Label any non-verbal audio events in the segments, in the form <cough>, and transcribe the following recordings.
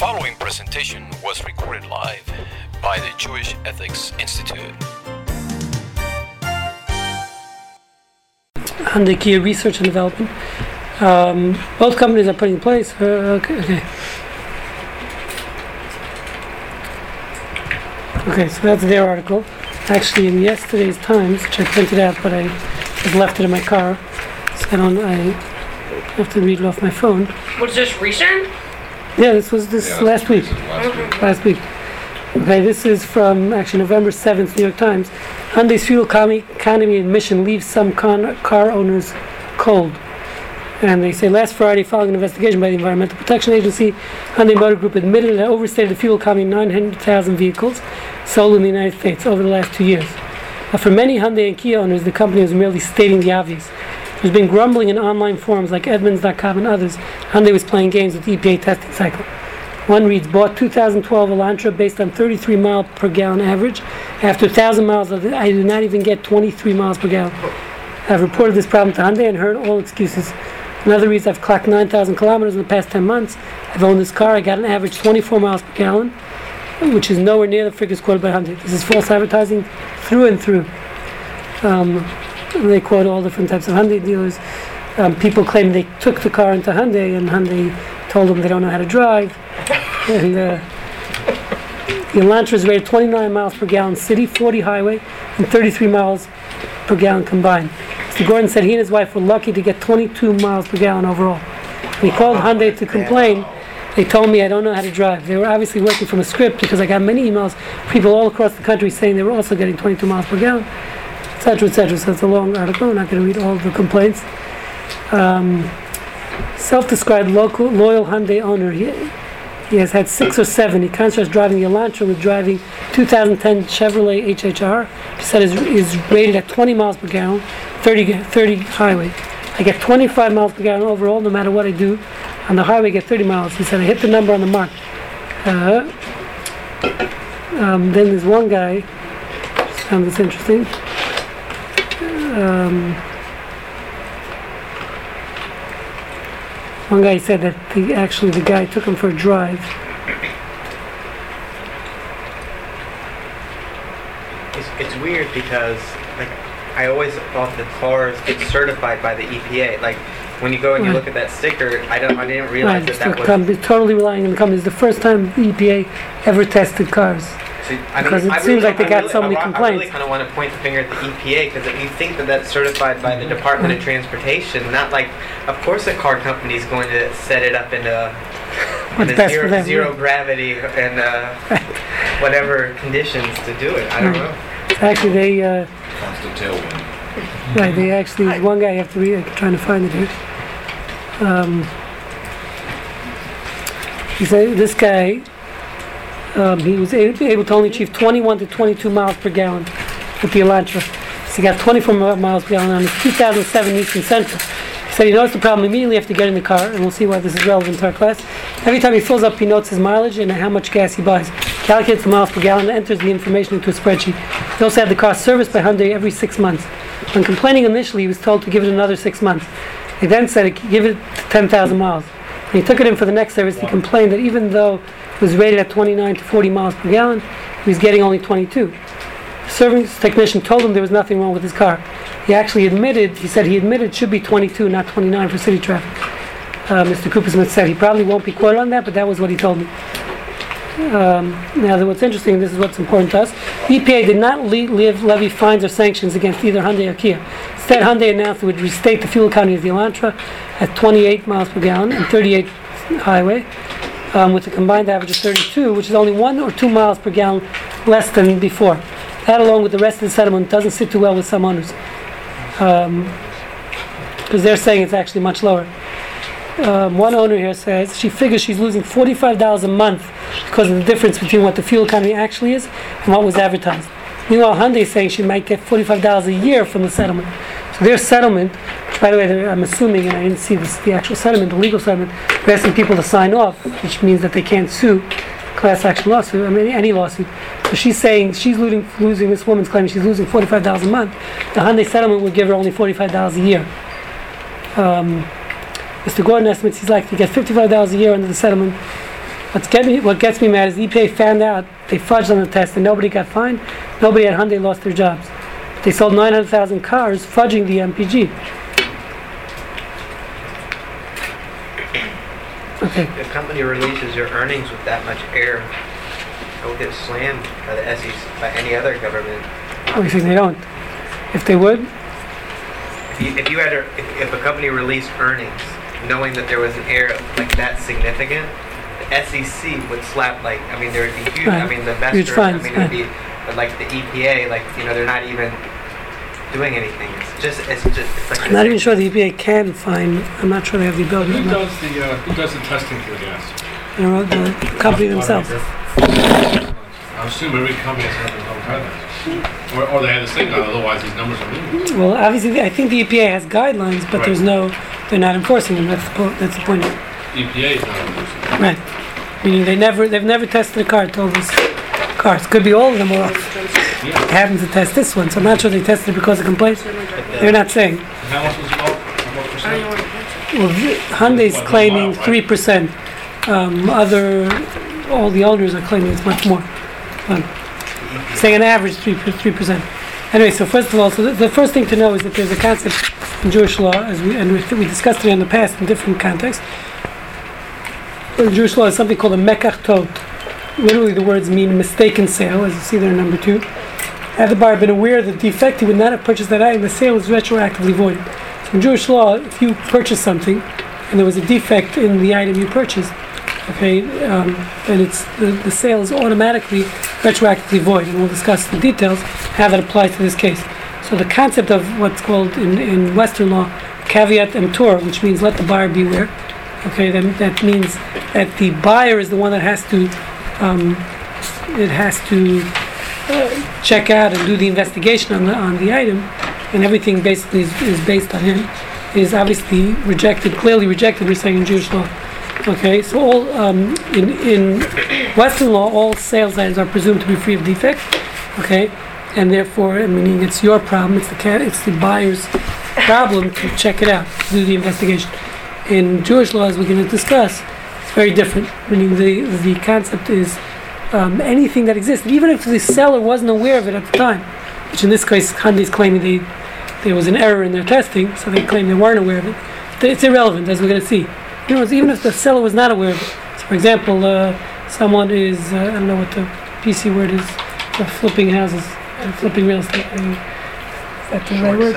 following presentation was recorded live by the Jewish Ethics Institute. Hyundai Kia Research and Development. Um, both companies are putting in place. Uh, okay, okay. Okay, so that's their article. Actually, in yesterday's Times, which I printed out, but I just left it in my car, so I don't. I have to read it off my phone. Was this recent? Yeah, this was this Yeah, last week. Last week. last week. Okay, this is from actually November 7th, New York Times. Hyundai's fuel economy, admission leaves some con- car owners cold. And they say last Friday, following an investigation by the Environmental Protection Agency, Hyundai Motor Group admitted it overstated the fuel economy of 900,000 vehicles sold in the United States over the last two years. But for many Hyundai and Kia owners, the company was merely stating the obvious. There's been grumbling in online forums like Edmunds.com and others. Hyundai was playing games with the EPA testing cycle. One reads, bought 2012 Elantra based on 33 mile per gallon average. After 1,000 miles, of it, I did not even get 23 miles per gallon. I've reported this problem to Hyundai and heard all excuses. Another reads, I've clocked 9,000 kilometers in the past 10 months. I've owned this car. I got an average 24 miles per gallon, which is nowhere near the figures quoted by Hyundai. This is false advertising through and through. Um, they quote all different types of Hyundai dealers. Um, people claim they took the car into Hyundai and Hyundai told them they don't know how to drive. And uh, the Elantra is rated 29 miles per gallon city, 40 highway, and 33 miles per gallon combined. Mr. Gordon said he and his wife were lucky to get 22 miles per gallon overall. He called Hyundai to complain, they told me I don't know how to drive. They were obviously working from a script because I got many emails, people all across the country saying they were also getting 22 miles per gallon, etc., etc. So it's a long article. I'm not going to read all the complaints. Um, self-described local loyal Hyundai owner. He, he has had six or seven. He contrasts driving the Elantra with driving 2010 Chevrolet HHR. He said is, is rated at 20 miles per gallon, 30, 30 highway. I get 25 miles per gallon overall, no matter what I do. On the highway, I get 30 miles. He said I hit the number on the mark. Uh, um, then there's one guy. Found this interesting. Um, One guy said that the, actually the guy took him for a drive. It's, it's weird because like I always thought the cars get certified by the EPA. Like when you go and you look at that sticker, I don't I didn't realize Right, that that was. totally relying on the company. It's the first time the EPA ever tested cars. See, I because it I seems like they I got really, so many I, wa- I complaints. really kind of want to point the finger at the EPA because if you think that that's certified by the Department of Transportation, not like, of course, a car company is going to set it up in a, in a best zero, them, zero yeah. gravity and uh, <laughs> whatever conditions to do it. I don't Right. know. Actually, they, uh, Constant tailwind. right, they actually, one guy, after have to trying to find it here. Um, he said, this guy, um, he was able to only achieve 21 to 22 miles per gallon with the Elantra. So he got 24 miles per gallon on his 2007 Nissan Sentra. He said he noticed the problem immediately after getting the car, and we'll see why this is relevant to our class. Every time he fills up, he notes his mileage and how much gas he buys. Calculates the miles per gallon and enters the information into a spreadsheet. He also had the car serviced by Hyundai every six months. When complaining initially, he was told to give it another six months. He then said, give it 10,000 miles. When he took it in for the next service, he complained that even though was rated at 29 to 40 miles per gallon, he was getting only 22. The service technician told him there was nothing wrong with his car. He actually admitted, he said he admitted it should be 22, not 29 for city traffic. Uh, Mr. Cooper Smith said he probably won't be quoted on that, but that was what he told me. Um, now, what's interesting, this is what's important to us. EPA did not le- levy fines or sanctions against either Hyundai or Kia. Instead, Hyundai announced it would restate the fuel economy of the Elantra at 28 miles per gallon and 38 highway, um, with a combined average of 32, which is only one or two miles per gallon less than before. That, along with the rest of the settlement, doesn't sit too well with some owners, because they're saying it's actually much lower. Um, one owner here says she figures she's losing $45 a month because of the difference between what the fuel economy actually is and what was advertised. Meanwhile, Hyundai is saying she might get $45 a year from the settlement. So their settlement, by the way, I'm assuming, and I didn't see this, the actual settlement, the legal settlement, they're asking people to sign off, which means that they can't sue class action lawsuit, I mean, any lawsuit. So she's saying she's losing, losing this woman's claim, she's losing $45 a month. The Hyundai settlement would give her only $45 a year. Um, Mr. Gordon estimates he's likely to get $55 a year under the settlement What's get me, what gets me mad is EPA found out they fudged on the test and nobody got fined. Nobody at Hyundai lost their jobs. They sold 900,000 cars fudging the MPG. Okay, If a company releases your earnings with that much error, they'll get slammed by the SEC, by any other government. Oh, we think they don't. If they would, If you, if you had, a, if, if a company released earnings, knowing that there was an error like that significant, the SEC would slap like, I mean, there would be huge, I mean, the Huge investors, I mean, it'd be, but like the EPA, like, you know, they're not even doing anything. It's just, it's just, it's like. I'm not even sure the EPA can find. I'm not sure they have the ability. Who I'm does the, uh, who does the testing for the gas? you know, the company themselves. I assume every company has their own guidelines. Or, or they have the same guidelines, otherwise these numbers are meaningless. Well, obviously, I think the EPA has guidelines, but there's no, they're not enforcing them. That's the, po- that's the point. EPA is not enforcing. Right. Meaning they never, they've never tested a car to all cars. Could be all of them or Yeah. happen to test this one. So I'm not sure they tested it because of complaints. They're not saying. How much was it all? How? Well, Hyundai's claiming three percent. Um, other, all the owners are claiming it's much more. Um, saying an average three three percent. Anyway, so first of all, so the, the first thing to know is that there's a concept in Jewish law, as we and we, we discussed it in the past in different contexts. In Jewish law, is something called a mekach ta'ut. Literally, the words mean mistaken sale, as you see there in number two. Had the buyer been aware of the defect, he would not have purchased that item. The sale is retroactively voided. So in Jewish law, if you purchase something and there was a defect in the item you purchased, okay, um, then it's the, the sale is automatically retroactively void, and we'll discuss the details how that applies to this case. So the concept of what's called in, in Western law caveat emptor, which means let the buyer beware. Okay, then that means that the buyer is the one that has to um, it has to check out and do the investigation on the on the item, and everything basically is, is based on him. Is obviously rejected, clearly rejected. We're saying in Jewish law. Okay, so all um, in in Western law, all sales items are presumed to be free of defect. Okay, and therefore, meaning it's your problem. It's the. It's the buyer's problem to check it out, do the investigation. In Jewish law, as we're going to discuss, it's very different. Meaning the the concept is um, anything that existed, even if the seller wasn't aware of it at the time, which in this case, Hyundai's claiming they, there was an error in their testing, so they claim they weren't aware of it. It's irrelevant, as we're going to see. You know, even if the seller was not aware of it. So for example, uh, someone is, uh, I don't know what the PC word is, for flipping houses, uh, flipping real estate. I is that the right word?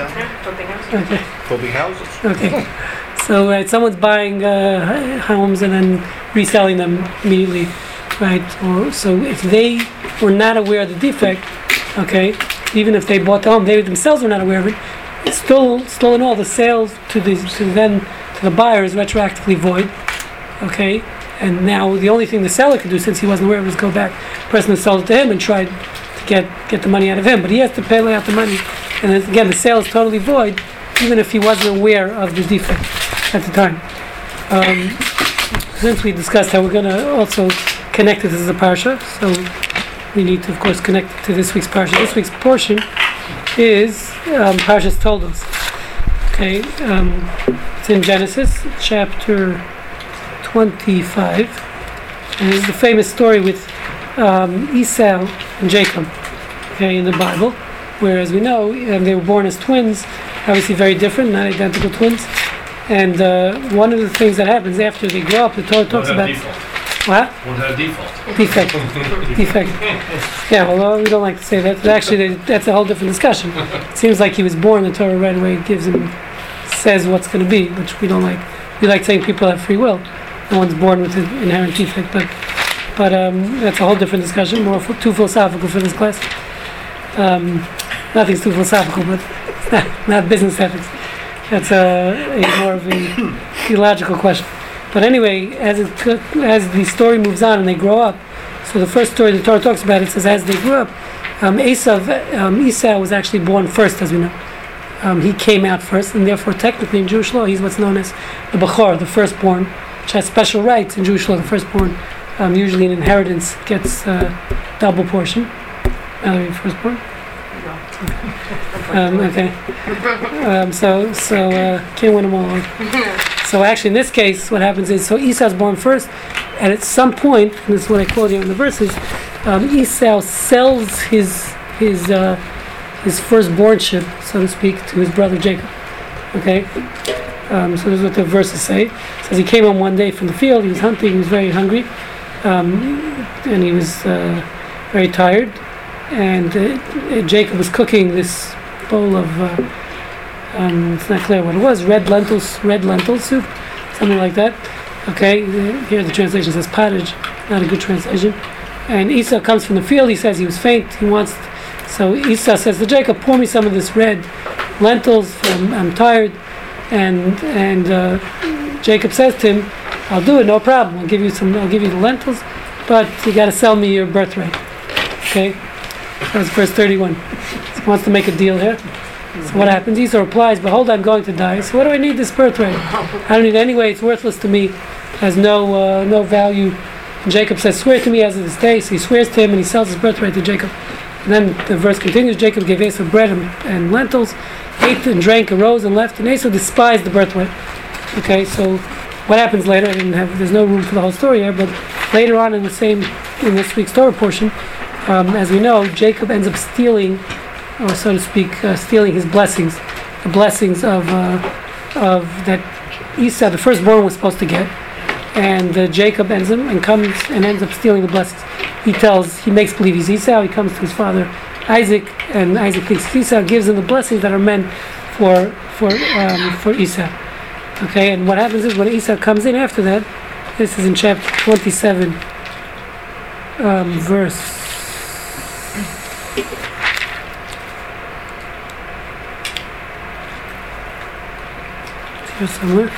Okay. Flipping houses. Okay. So uh, someone's buying uh, homes and then reselling them immediately, right? Or so if they were not aware of the defect, okay, even if they bought the home, they themselves were not aware of it. It's still, still in all, the sales to the to then to the buyer is retroactively void, okay. And now the only thing the seller could do, since he wasn't aware was go back, the person sold it to him, and try to get get the money out of him. But he has to pay out the money, and then, again, the sale is totally void, even if he wasn't aware of the defect at the time. Um, since we discussed how we're going to also connect it as a parsha, so we need to, of course, connect it to this week's parsha. This week's portion is um, Parshas Toldos. Okay, um, it's in Genesis chapter 25, and is the famous story with um, Esau and Jacob. Okay, in the Bible, where, as we know, um, they were born as twins, obviously very different, not identical twins. And uh, one of the things that happens after they grow up, the Torah talks about default. What had a default. defect, <laughs> defect. Yeah, well, we don't like to say that. But actually, they- that's a whole different discussion. It seems like he was born. The Torah right away gives him, says what's going to be, which we don't like. We like saying people have free will. No one's born with an inherent defect, but but um, that's a whole different discussion. More ph- too philosophical for this class. Um, nothing's too philosophical, but not, <laughs> not business ethics. That's a, a more of a <coughs> theological question. But anyway, as it, as the story moves on and they grow up, so the first story the Torah talks about it says as they grew up, um, Esav, um, Esau was actually born first, as we know. Um, he came out first, and therefore, technically, in Jewish law, he's what's known as the Bechor, the firstborn, which has special rights in Jewish law. The firstborn, um, usually in inheritance, gets uh, double portion. Mallory, firstborn. <laughs> Um, okay. Um, so so uh, can't win them all. <laughs> So actually, in this case, what happens is so Esau's born first, and at some point, and this is what I quote here in the verses, um, Esau sells his his uh, his firstbornship, so to speak, to his brother Jacob. Okay. Um, so this is what the verses say. It says he came home one day from the field. He was hunting. He was very hungry, um, and he was uh, very tired. And uh, Jacob was cooking this bowl of. Um, it's not clear what it was. Red lentils, red lentil soup, something like that. Okay. uh, Here the translation says pottage. Not a good translation. And Esau comes from the field. He says he was faint. He wants. So Esau says to Jacob, "Pour me some of this red lentils. I'm, I'm tired." And and uh, Jacob says to him, "I'll do it. No problem. I'll give you some. I'll give you the lentils, but you got to sell me your birthright." Okay. That's verse 31. He wants to make a deal here. So what happens? Esau replies, "Behold, I'm going to die. So what do I need this birthright? I don't need it anyway. It's worthless to me. Has no uh, no value." And Jacob says, "Swear to me as of this day." So he swears to him, and he sells his birthright to Jacob. And then the verse continues: Jacob gave Esau bread and, and lentils, ate and drank, arose and left, and Esau despised the birthright. Okay, so what happens later? Have. There's no room for the whole story here, but later on in the same in this week's Torah portion, um, as we know, Jacob ends up stealing, or so to speak, uh, stealing his blessings, the blessings of uh, of that Esau, the firstborn, was supposed to get, and uh, Jacob ends up and comes and ends up stealing the blessings. He tells, he makes believe he's Esau. He comes to his father Isaac, and Isaac thinks Esau, gives him the blessings that are meant for for um, for Esau. Okay, and what happens is when Esau comes in after that, this is in chapter 27, um, verse. Here somewhere.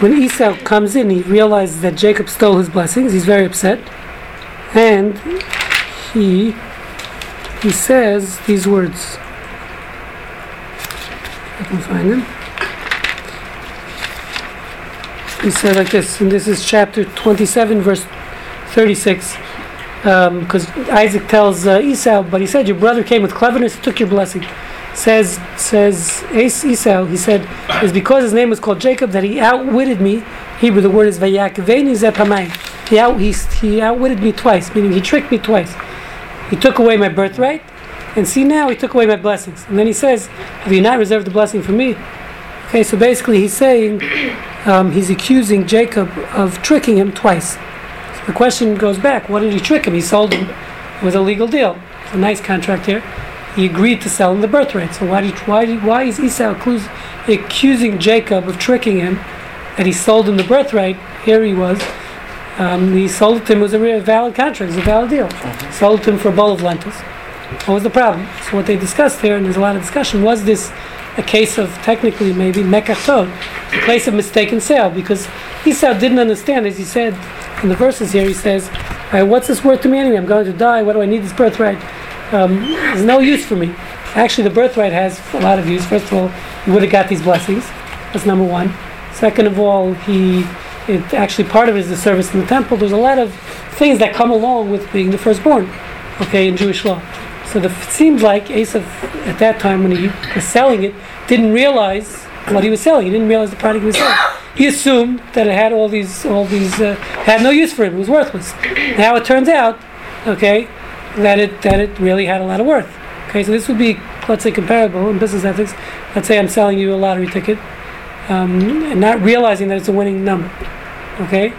When Esau comes in, he realizes that Jacob stole his blessings. He's very upset, and he he says these words. I can find them. He said like this, and this is chapter 27, verse 36. Because Isaac tells uh, Esau, but he said, Your brother came with cleverness, took your blessing. Says says Esau, he said, It's because his name was called Jacob that he outwitted me. Hebrew, the word is Vayakveni Zepamai. He, out, he, he outwitted me twice, meaning he tricked me twice. He took away my birthright, and see now he took away my blessings. And then he says, Have you not reserved the blessing for me? Okay, so basically he's saying, um, he's accusing Jacob of tricking him twice. The question goes back, what did he trick him? He sold him with a legal deal. It's a nice contract here. He agreed to sell him the birthright. So why, did, why, did, why is Esau accus- accusing Jacob of tricking him that he sold him the birthright? Here he was. Um, he sold it to him. It was a real valid contract. It was a valid deal. Sold it to him for a bowl of lentils. What was the problem? So what they discussed here, and there's a lot of discussion, was this a case of technically maybe mekach ta'ut, a case of mistaken sale, because Esau didn't understand, as he said in the verses here, he says, "All right, what's this worth to me anyway? I'm going to die. What do I need this birthright? Um, there's no use for me. Actually, the birthright has a lot of use. First of all, he would have got these blessings. That's number one. Second of all, he it actually part of it is the service in the temple. There's a lot of things that come along with being the firstborn, okay, in Jewish law. So the, it seems like Esav, at that time when he was selling it, didn't realize what he was selling. He didn't realize the product he was selling. He assumed that it had all these, all these, uh, had no use for him. It was worthless. Now it turns out, okay, that it that it really had a lot of worth. Okay, so this would be, let's say, comparable in business ethics. Let's say I'm selling you a lottery ticket, um, and not realizing that it's a winning number. Okay,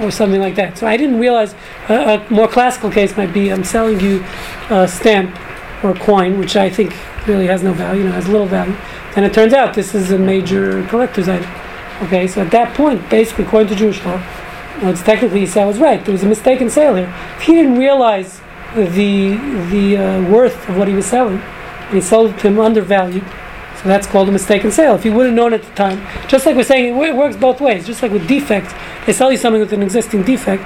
or something like that. So I didn't realize a, a more classical case might be I'm selling you a stamp or a coin, which I think really has no value, you know, has little value. And it turns out this is a major collector's item. Okay, so at that point, basically, according to Jewish law, it's technically Esau was right. There was a mistaken sale here. If he didn't realize the the uh, worth of what he was selling, and he sold it to him undervalued, so that's called a mistaken sale. If he would have known at the time, just like we're saying, it works both ways. Just like with defects, they sell you something with an existing defect,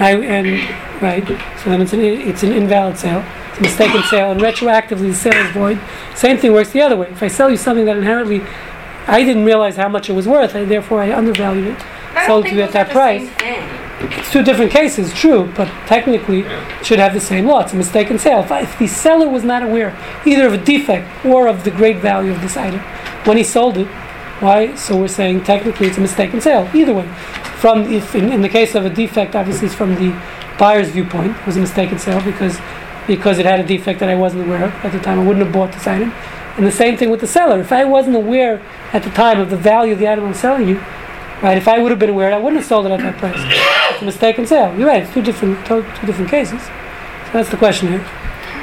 I, and right, so then it's an it's an invalid sale, it's a mistaken sale, and retroactively the sale is void. Same thing works the other way. If I sell you something that inherently I didn't realize how much it was worth, and therefore I undervalued it, I sold it to you at that price. it's two different cases, true, but technically it should have the same law. It's a mistaken sale. If, if the seller was not aware either of a defect or of the great value of this item when he sold it, why? So we're saying technically it's a mistaken sale. Either way, from if in, in the case of a defect, obviously it's from the buyer's viewpoint. It was a mistaken sale because because it had a defect that I wasn't aware of at the time. I wouldn't have bought this item. And the same thing with the seller. If I wasn't aware at the time of the value of the item I'm selling you, right? If I would have been aware, I wouldn't have sold it at that price. It's a mistaken sale. You're right. It's two different to- two different cases. So that's the question here.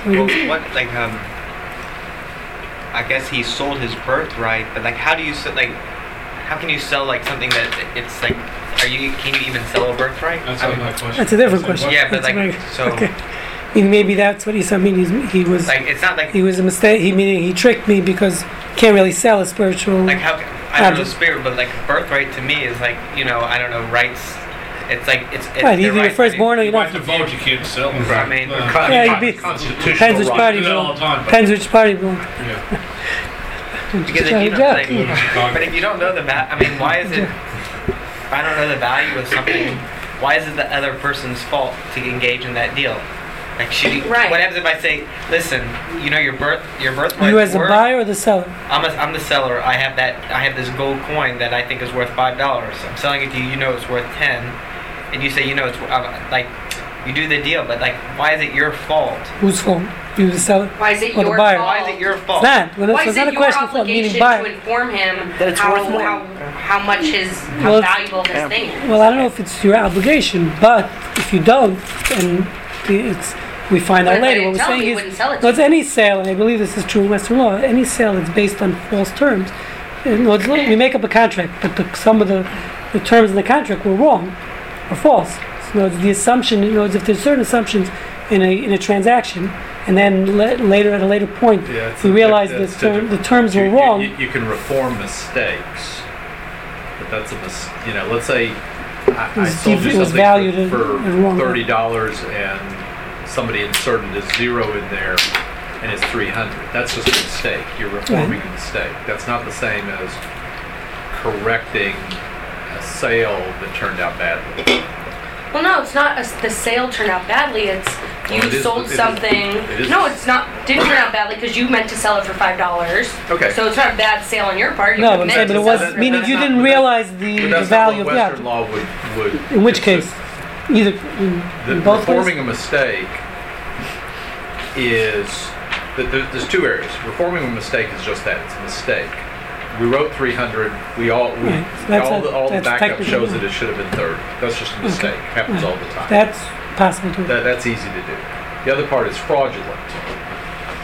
Well, what like um, I guess he sold his birthright, but like, how do you sell like, how can you sell like something that it's like, are you can you even sell a birthright? That's I not mean, my question. That's a different That's question. yeah, but That's like, very- so <laughs> okay. I mean, maybe that's what he's. I mean, he's, he was. like, it's not like He was a mistake. He meaning he tricked me because can't really sell a spiritual. like how I don't know spirit, but like birthright to me is like you know I don't know rights. It's like it's, it's right, their either you're right. firstborn or You you're have to vote, you can't sell. I mean, Uh, Con- Yeah, con- you'd be- constitutional Depends which party do you that all belong. the time, but- Depends which party you. Yeah. Because if you don't, like, but if you don't know the va- I mean, why is it? If I don't know the value of something, why is it the other person's fault to engage in that deal? Like, should you, Right. what happens if I say, listen, you know your birth, your birthright. You as the worth- buyer or the seller? I'm, a, I'm the seller. I have that. I have this gold coin that I think is worth five dollars. I'm selling it to you. You know it's worth ten, and you say you know it's uh, like you do the deal, but like why is it your fault? Whose fault? You the seller? Why is it Or the your buyer. fault? Why is it your fault? It's not. Well, Why is not it a your question of fault. Obligation buyer. to inform him That it's how, worth more. how how much his how Well, valuable this Yeah. thing is? Well, I don't know if it's your obligation, but if you don't, and it's we find But out later. What we're saying he is, wouldn't sell it to no, it's any sale, and I believe this is true in Western law. Any sale that's based on false terms, you know, it's, we make up a contract, but the, some of the, the terms in the contract were wrong or false. So it's the assumption, you know, it's if there's certain assumptions in a in a transaction, and then le- later at a later point, Yeah, we realize the, that's term, the terms You- were wrong. You, you can reform mistakes, but that's a mis, you know, let's say I, I sold you dev- something valued for, for thirty dollars and somebody inserted a zero in there and it's three hundred. That's just a mistake. You're reforming a mistake. That's not the same as correcting a sale that turned out badly. Well, no, it's not. A, the sale turned out badly. It's you Well, it is- sold it is- something. it is- no, it's not. Didn't turn out badly because you meant to sell it for five dollars. Okay. So it's not a bad sale on your part. You No, meant but I'm to saying, but it was that- meaning you didn't realize the, But the that's value of what the Western law would, would. In which consist- case, either in, The, in both ways. reforming a mistake is that there, there's two areas. Reforming a mistake is just that; it's a mistake. We wrote 300. We all we, Right, so all a- the all the backup shows that it should have been 30. That's just a mistake. Happens Right. all the time. That's possible too. That, that's easy to do. The other part is fraudulent.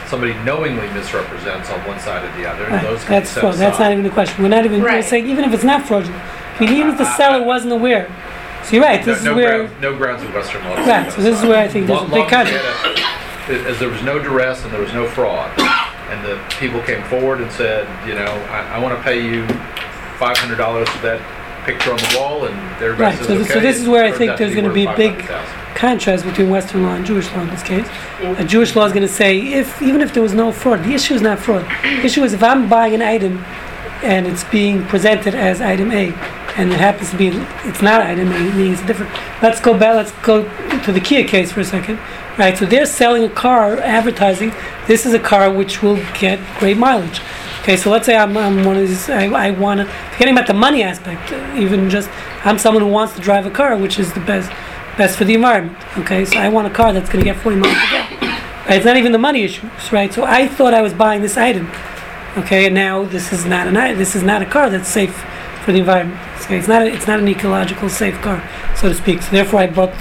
Somebody knowingly misrepresents on one side or the other, Right, those That's set fraud. That's not even the question. We're not even we're Right. saying even if it's not fraudulent. I mean, even if the ah, seller ah, ah. wasn't aware. So you're right. no, This is no, where grounds, no grounds of Western law. Right, so this is where I think there's a big long as contrast. you had a- As there was no duress and there was no fraud, and the people came forward and said, you know, I, I want to pay you five hundred dollars for that picture on the wall, and everybody Right, says so okay. this- so this is where I think there's gonna be a big- contrast between Western law and Jewish law in this case. A Jewish law is going to say if even if there was no fraud, the issue is not fraud. The issue is if I'm buying an item and it's being presented as item A, and it happens to be it's not item A, meaning it's different. Let's go back. Let's go to the Kia case for a second. Right, so they're selling a car, advertising this is a car which will get great mileage. Okay, so let's say I'm, I'm one of these. I, I want to forgetting about the money aspect. Even just I'm someone who wants to drive a car, which is the best best for the environment. Okay, so I want a car that's going to get 40 miles per gallon. Right, it's not even the money issues, right? So I thought I was buying this item. Okay, and now this is not an i- this is not a car that's safe for the environment. It's not a, it's not an ecological safe car, so to speak. So therefore, I bought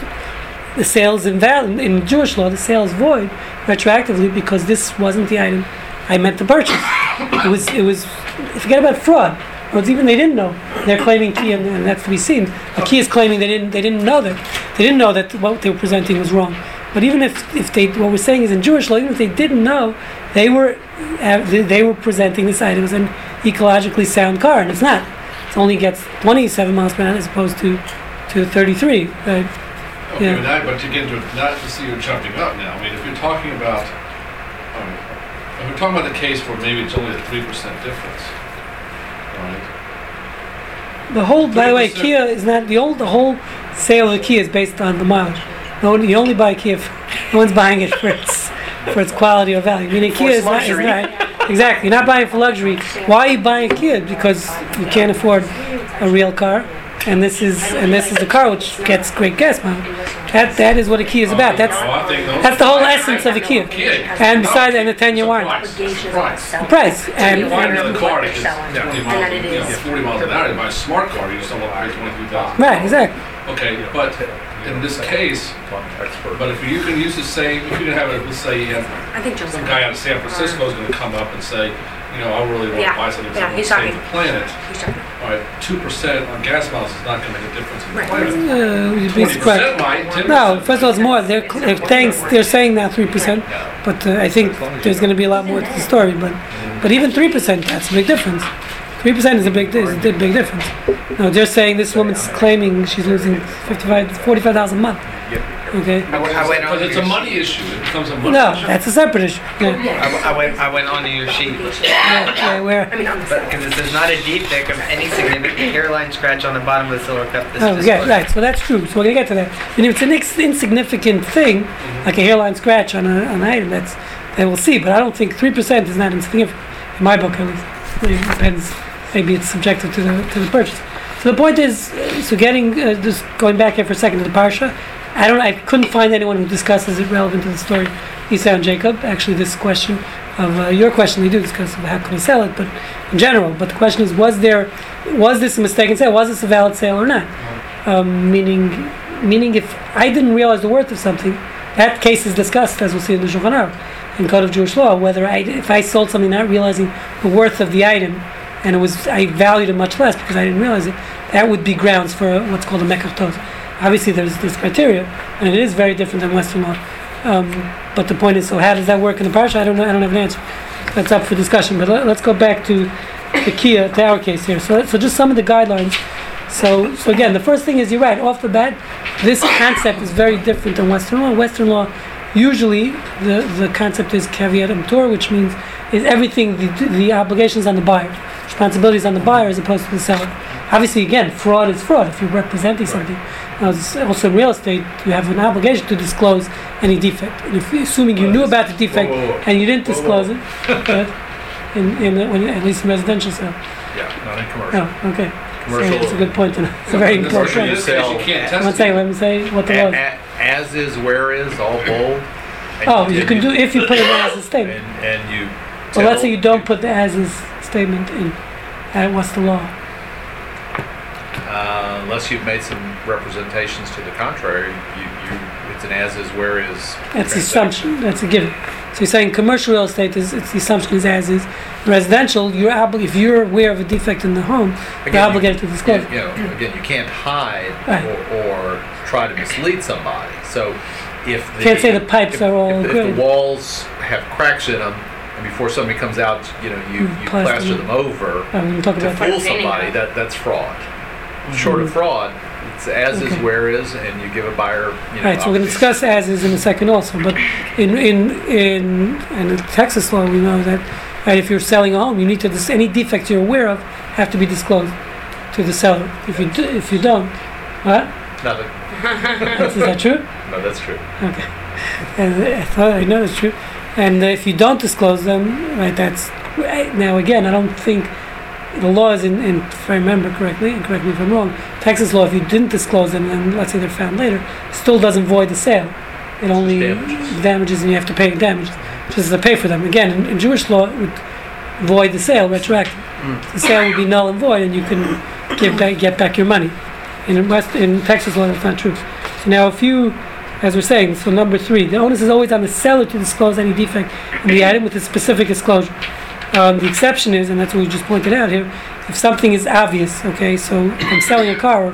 the sales invalid in Jewish law. The sales void retroactively because this wasn't the item I meant to purchase. It was it was forget about fraud. Or it's even they didn't know. They're claiming Kia, and, and that's to be seen. A Kia is claiming they didn't they didn't know that they didn't know that what they were presenting was wrong. But even if, if they what we're saying is in Jewish law, even if they didn't know, they were uh, they, they were presenting this item as an ecologically sound car, and it's not. It only gets 27 miles per hour as opposed to to 33. Right? Okay, Yeah. but now, but to not to see you jumping up now, I mean, if you're talking about, um, if we're talking about the case where maybe it's only a three percent difference, right? The whole, by the way, Kia is not the old. The whole sale of a Kia is based on the mileage. No one, you only buy a Kia if <laughs> no one's buying it for its for its quality or value. I mean, a Kia is not, is luxury. not exactly. You're not buying for luxury. Why are you buying a Kia? Because you can't afford a real car, and this is and this is the car which gets great gas mileage. That that is what a Kia is about. That's No, I think those- that's the whole I- I essence of a think Kia. And besides, and a 10 year it's a warranty. price. It's price. price. And, You buy and another car that gets 50 miles, you know, is. 40 miles an hour, you buy a smart car, you just don't want to pay 23,000. right, exactly. Okay, but in this case, Expert. but if you can use the same, if you can have a, let's say you have I think Joseph. some guy out of San Francisco is going to come up and say, you know, I really want Yeah, to buy something yeah, that's he's to save talking- the planet. He's talking- All right, 2% on gas miles is not going to make a difference in the Right. planet. Uh, you'd be 20% surprised. might, 10%. No, first of all, it's more. They're, they're, saying, they're saying now 3%, but uh, I think there's going to be a lot more to the story. But, but even 3%, that's a big difference. 3% is a big, is a big big difference. No, they're saying this woman's claiming she's losing 55, 45,000 a month. Okay? I went, on Because it's your a money issue, it becomes a money No, issue. that's a separate issue. Yeah. I, I went, I went on to your sheet. Okay, where? I mean, But because it says not a defect of any significant hairline scratch on the bottom of the silver cup. This Oh, is yeah, right. So that's true. So we're gonna get to that. And if it's an ex- insignificant thing, mm-hmm. like a hairline scratch on, a, on an item, that's they will see. But I don't think three percent is not insignificant in my book, at least. It depends. Maybe it's subjective to the to the purchase. So the point is, uh, so getting uh, just going back here for a second to the parsha. I don't. I couldn't find anyone who discusses it relevant to the story. Esau and Jacob. Actually, this question of uh, your question, they do discuss how can we sell it, but in general. But the question is, was there, was this a mistaken sale? Was this a valid sale or not? um, meaning meaning if I didn't realize the worth of something, that case is discussed as we'll see in the Shulchan in Code of Jewish Law, whether I if I sold something not realizing the worth of the item, and it was I valued it much less because I didn't realize it, that would be grounds for a, what's called a mekach. Obviously, there's this criteria, and it is very different than Western law. Um, but the point is, so how does that work in the parsha? I don't know. I don't have an answer. That's up for discussion. But let, us go back to the Kia, to our case here. So, so just some of the guidelines. So, so again, the first thing is you're right. Off the bat, this concept is very different than Western law. Western law, usually the, the concept is caveat emptor, which means is everything the, the obligations on the buyer, responsibilities on the buyer as opposed to the seller. Obviously, again, fraud is fraud. If you're representing something, Now, also in real estate, you have an obligation to disclose any defect. And if assuming you knew about the defect Whoa, whoa, whoa. and you didn't Whoa, disclose it, in, in the, when, at least in residential sale. Yeah, not in commercial. Oh, okay. So Commercial. that's a good point. To know. It's a very important case, point. you sell- can't One test second, it. let me say what the A- law is. As is, where is, all bold. Oh, you can do if you put it in as a statement. And, and you. Well, let's say you don't put the as is statement in. Uh, what's the law? Uh, unless you've made some representations to the contrary, you, you, it's an as is, where is. That's the assumption. That's a given. So you're saying commercial real estate is it's the assumption is as is. Residential, you're obli- if you're aware of a defect in the home, Again, you're you- obligated to disclose. You know, again, you can't hide Right. or, or try to mislead somebody. So if the. Can't say the pipes if- are all if, if good. the walls have cracks in them, before somebody comes out, you know, you, Mm, you plaster plaster them. them over we talk to about fool somebody, that, that's fraud. Short of fraud, it's as is, Mm-hmm. Where is, and you give a buyer, you know. Right, so we're going to discuss as is in a second also, but in in in in the Texas law we know that right, if you're selling a home, you need to dis- any defects you're aware of have to be disclosed to the seller. If you do, if you don't, what? Nothing. Is that true? <laughs> No, that's true. Okay. And I thought I know it's true. And if you don't disclose them, right, that's now again. I don't think the law is in, in. If I remember correctly, and correct me if I'm wrong. Texas law, if you didn't disclose them, and let's say they're found later, still doesn't void the sale. It only damages. damages, and you have to pay damages just to pay for them. Again, in, in Jewish law, it would void the sale retroactive. Mm. The sale would be null and void, and you can give back, get back your money. In West, in Texas law, that's not true. So now, if you, as we're saying, so number three, the onus is always on the seller to disclose any defect in the item with a specific disclosure. Um, the exception is, and that's what we just pointed out here, if something is obvious. Okay, so I'm selling a car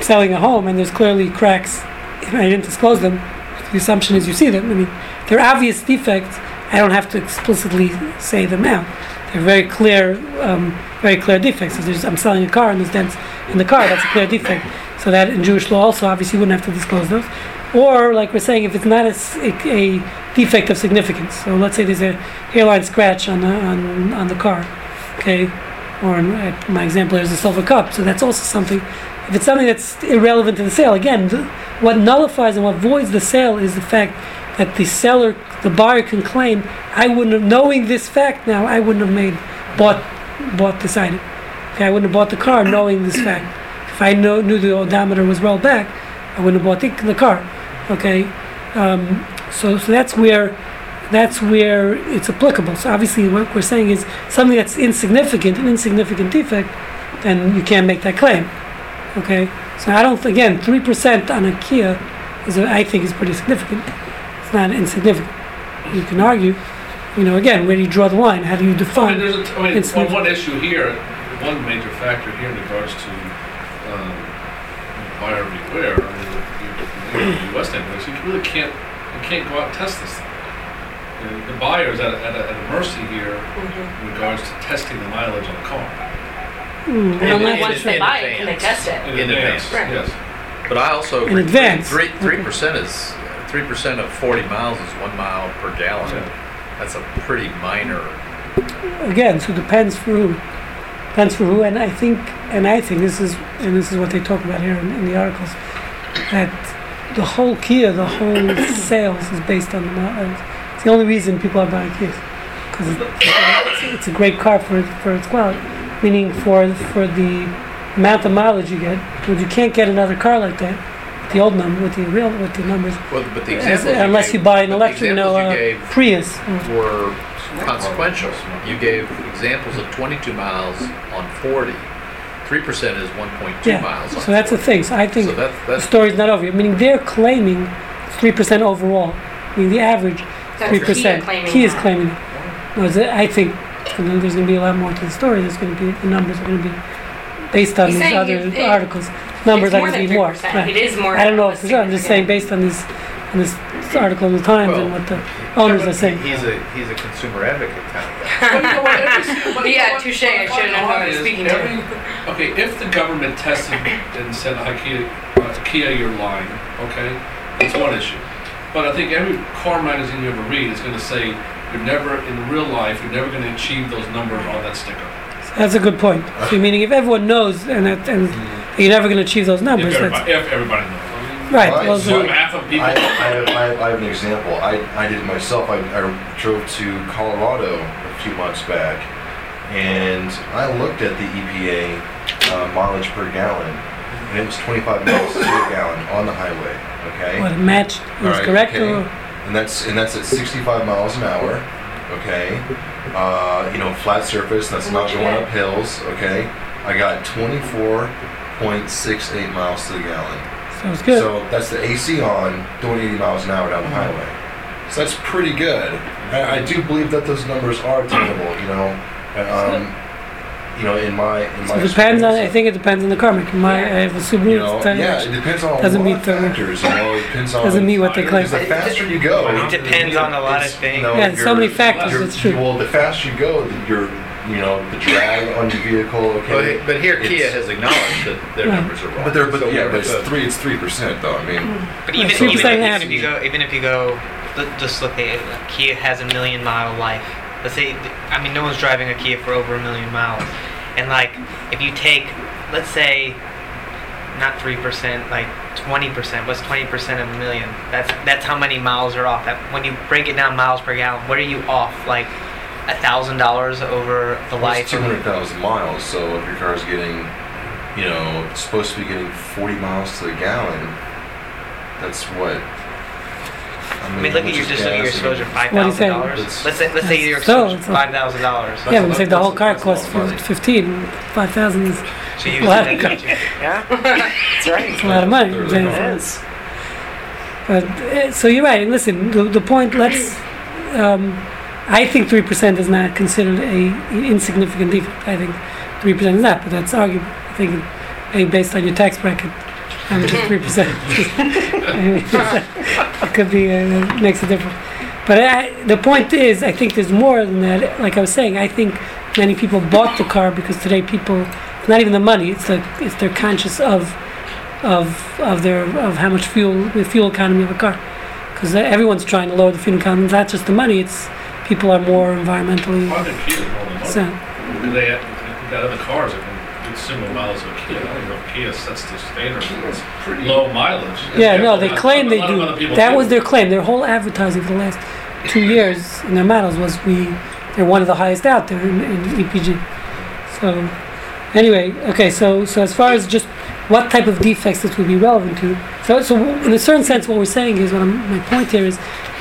I'm selling a home, and there's clearly cracks, and I didn't disclose them. The assumption is you see them. I mean, they're obvious defects. I don't have to explicitly say them out. They're very clear, um, very clear defects. If I'm selling a car and there's dents in the car, that's a clear defect. So that in Jewish law also, obviously, you wouldn't have to disclose those. Or, like we're saying, if it's not a defect of significance. So let's say there's a hairline scratch on the on, on the car, okay, or in my example, there's a silver cup. So that's also something if it's something that's irrelevant to the sale, again, th- what nullifies and what voids the sale is the fact that the seller, the buyer can claim, I wouldn't have, knowing this fact now, I wouldn't have made, bought, bought this item. Okay, I wouldn't have bought the car knowing this fact. If I know, knew the odometer was rolled back, I wouldn't have bought the, the car. Okay, um, so so that's where that's where it's applicable. So obviously, what we're saying is something that's insignificant, an insignificant defect, then you can't make that claim. Okay, so I don't. Again, three percent on a Kia is, a, I think, is pretty significant. It's not insignificant. You can argue, you know, again, where do you draw the line? How do you I mean, define? there's a, I mean, one, one issue here, one major factor here in regards to, um, buyer beware, I mean, you, you, the US anyways, you really can't, you can't go out and test this thing. The- The buyer is at a, at a, at a mercy here Mm-hmm. in regards to testing the mileage on the car. In- I'm in- Once they in buy it, can they test it? In In advance, advance. yes. But I also In agree, advance. three Okay. three percent is three percent of forty miles is one mile per gallon. Yeah. That's a pretty minor. again, so it depends for who. Depends for who, and I think, and I think this is, and this is what they talk about here in, in the articles, that the whole Kia, the whole sales is based on the miles. It's the only reason people are buying Kias, because it's, it's a great car for for its quality, meaning for for the amount of mileage you get. You can't get another car like that, the old number with the real with the numbers, Well, but the as- examples unless gave, you buy an electric, you examples uh, you gave Prius. were consequential. You gave examples of 22 miles on 40. Three percent is 1.2 Yeah, miles. On so that's the thing. So I think So that's the that's story's not over. yet. Meaning they're claiming three percent overall. I mean the average three percent. He is that. claiming it. Whereas I think you know, there's going to be a lot more to the story. There's going to be the numbers are going to be based on He's these other it- it- articles. Numbers are going to be more. 3%. Right. It is more. I don't know for sure. I'm just saying based on this on this article in the Times and what the owners are saying. He's a he's a consumer advocate kind of guy. But you know what, every- but you Yeah, what- touche, I shouldn't have bottom known line is speaking to every- Okay, if the government tested and said, "Hi, Kia, uh, Kia, you're lying," okay, that's one issue. But I think every car magazine you ever read is going to say you're never, in real life, you're never going to achieve those numbers on that sticker. That's a good point. So meaning if everyone knows and that, and you're never going to achieve those If numbers, that's everybody, if everybody knows. I right. Right, Well, So the- half of people. I, I, have, I, have, I have an example. I, I did it myself. I, I drove to Colorado a few months back, and I looked at the EPA uh, mileage per gallon, and it was 25 miles to a gallon on the highway. Okay, what matched All is right, correct okay. or and that's and that's at 65 miles an hour. Okay, uh, you know, flat surface. That's not going get? up hills. Okay, I got 24.68 miles to the gallon. So good. So that's the AC on doing 80 miles an hour down the highway. So that's pretty good. I, I do believe that those numbers are attainable. You know, um, you know, in my in my it depends on. I think it depends on the car maker. My I have a Subaru. You know, it's tiny, yeah, it depends on a Doesn't lot meet of the- factors. You know, it depends on doesn't meet what they claim. the faster you go, It depends on a lot of it's, you things. know, Yeah, so many factors, it's true. Well, the faster you go, the, your you know the drag on your vehicle. Okay, But, but here Kia has acknowledged that their Right. numbers are wrong. but they're but So yeah, but it's at three. It's three percent though. I mean, But even, Three even, even if you go, even if you go, just look at it. Kia has a million mile life. Let's say, I mean, no one's driving a Kia for over a million miles, and like, if you take, let's say, not three percent, like twenty percent. What's twenty percent of a million? That's that's how many miles are off. That when you break it down miles per gallon, what are you off? Like a thousand dollars over the Well, life. It's 200,000 miles, so if your car's getting, you know, it's supposed to be getting 40 miles to the gallon, that's what? I mean, look at your just look at your exposure, five What do you thousand say? dollars. Let's say let's say your exposure it's a- five thousand dollars. yeah, but say the whole car that's a lot costs of money. 15, 5,000 is So you Well, <laughs> yeah, that's right. It's a lot of money. Third of Then- the car. Yes. But uh, so you're right. And listen, the, the point. Let's. Um, I think three percent is not considered a insignificant defect. I think three percent is not, but that's arguable. I think uh, based on your tax bracket, um, three percent. it could be uh, makes a difference. But I, the point is, I think there's more than that. Like I was saying, I think many people bought the car because today people, not even the money. It's like it's they're conscious of of of their of how much fuel the fuel economy of a car because everyone's trying to lower the fuel economy it's not just the money it's people are more environmentally I think Kia's more than money. so Because they have, they've got other cars that can it's similar mileage of Kia. I don't know if Kia sets the standard. It's pretty low mileage. Yeah, no, they claim they lot of other do. That do. was their claim. Their whole advertising for the last two years in their models was we they're one of the highest out there in, in EPG. So anyway, okay. So so as far as just what type of defects this would be relevant to, so so in a certain sense, what we're saying is what I'm, my point here is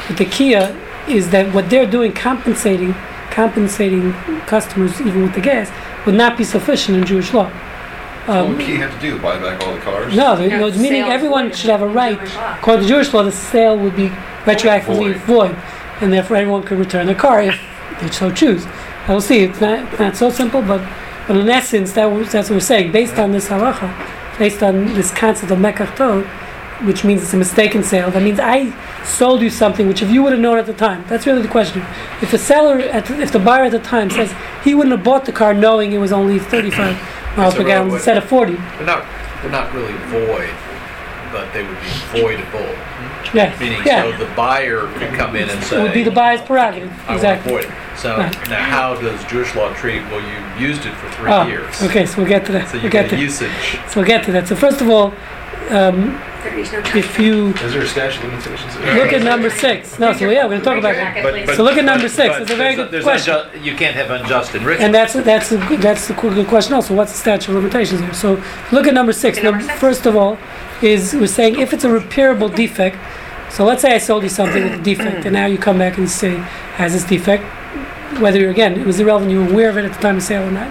with the Kia is that what they're doing compensating compensating customers even with the gas would not be sufficient in Jewish law. What um, would Kia have to do? Buy back all the cars? No, the, No, no, meaning everyone void should have a right. Jewish law. According to Jewish law, the sale would be retroactively void, and therefore everyone could return their car if they so choose. I we'll see. It's not not so simple, but but in essence, that was, that's what we're saying. Based on this halacha, based on this concept of mekach ta'ut, which means it's a mistaken sale. That means I sold you something which if you would have known at the time, that's really the question. If the seller, at the, if the buyer at the time says he wouldn't have bought the car knowing it was only 35 miles per gallon instead of 40, They're not, they're not really void, but they would be voidable. yeah, Meaning, yeah. so the buyer could come in and say. It would be the buyer's prerogative. I Exactly. want to void it. So Right. now how does Jewish law treat, well, you used it for three Oh, years. okay, so we'll get to that. So we'll you get get to usage. so we'll get to that. So first of all, um, There is no if you Is there a statute of limitations? look at number six, no, so yeah, we're going to talk about that. But- but- So look at number But- six. but It's a very there's good there's question. unju- You can't have unjust enrichment. And that's that's a good, that's the good question also. What's the statute of limitations here? So look at number six. Okay, number Number- six. First of all, is we're saying if it's a repairable defect. So let's say I sold you something with a defect, and now you come back and say has this defect. Whether you're, again it was irrelevant, you were aware of it at the time of sale or not.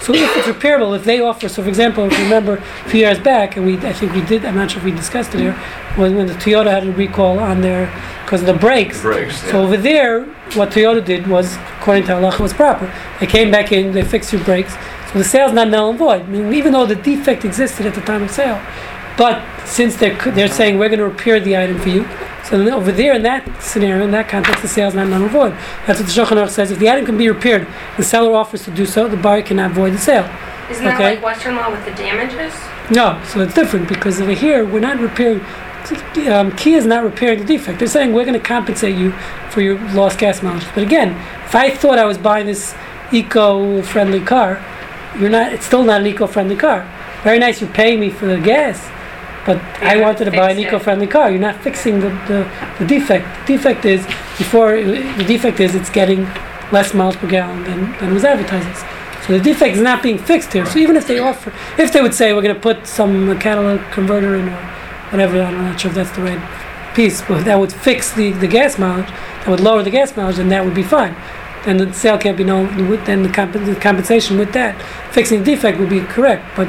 So if it's repairable, if they offer, so for example, if you remember a few years back, and we I think we did, I'm not sure if we discussed it here, when, when the Toyota had a recall on their because of the brakes. Brakes, So yeah. over there, what Toyota did was, according to halacha, was proper. They came back in, they fixed your brakes, so the sale's not null and void. I mean, even though the defect existed at the time of sale, but since they're they're saying we're going to repair the item for you, so then over there in that scenario, in that context, the sale is not null and void. That's what the Shulchan Aruch says. If the item can be repaired, the seller offers to do so, the buyer cannot void the sale. Isn't that like Western law with the damages? No, so it's different because over here we're not repairing. Um, Kia is not repairing the defect. They're saying we're going to compensate you for your lost gas mileage. But again, if I thought I was buying this eco-friendly car, you're not. It's still not an eco-friendly car. Very nice, you're paying me for the gas, but I You're wanted to buy an eco-friendly car. You're not fixing the, the, the defect. The defect is before the defect is it's getting less miles per gallon than, than was advertised. So the defect is not being fixed here. So even if they offer, if they would say we're going to put some catalytic converter in or whatever, I'm not sure if that's the right piece, but that would fix the, the gas mileage, that would lower the gas mileage, then that would be fine. Then the sale can't be known, then the, comp- the compensation with that, fixing the defect would be correct. But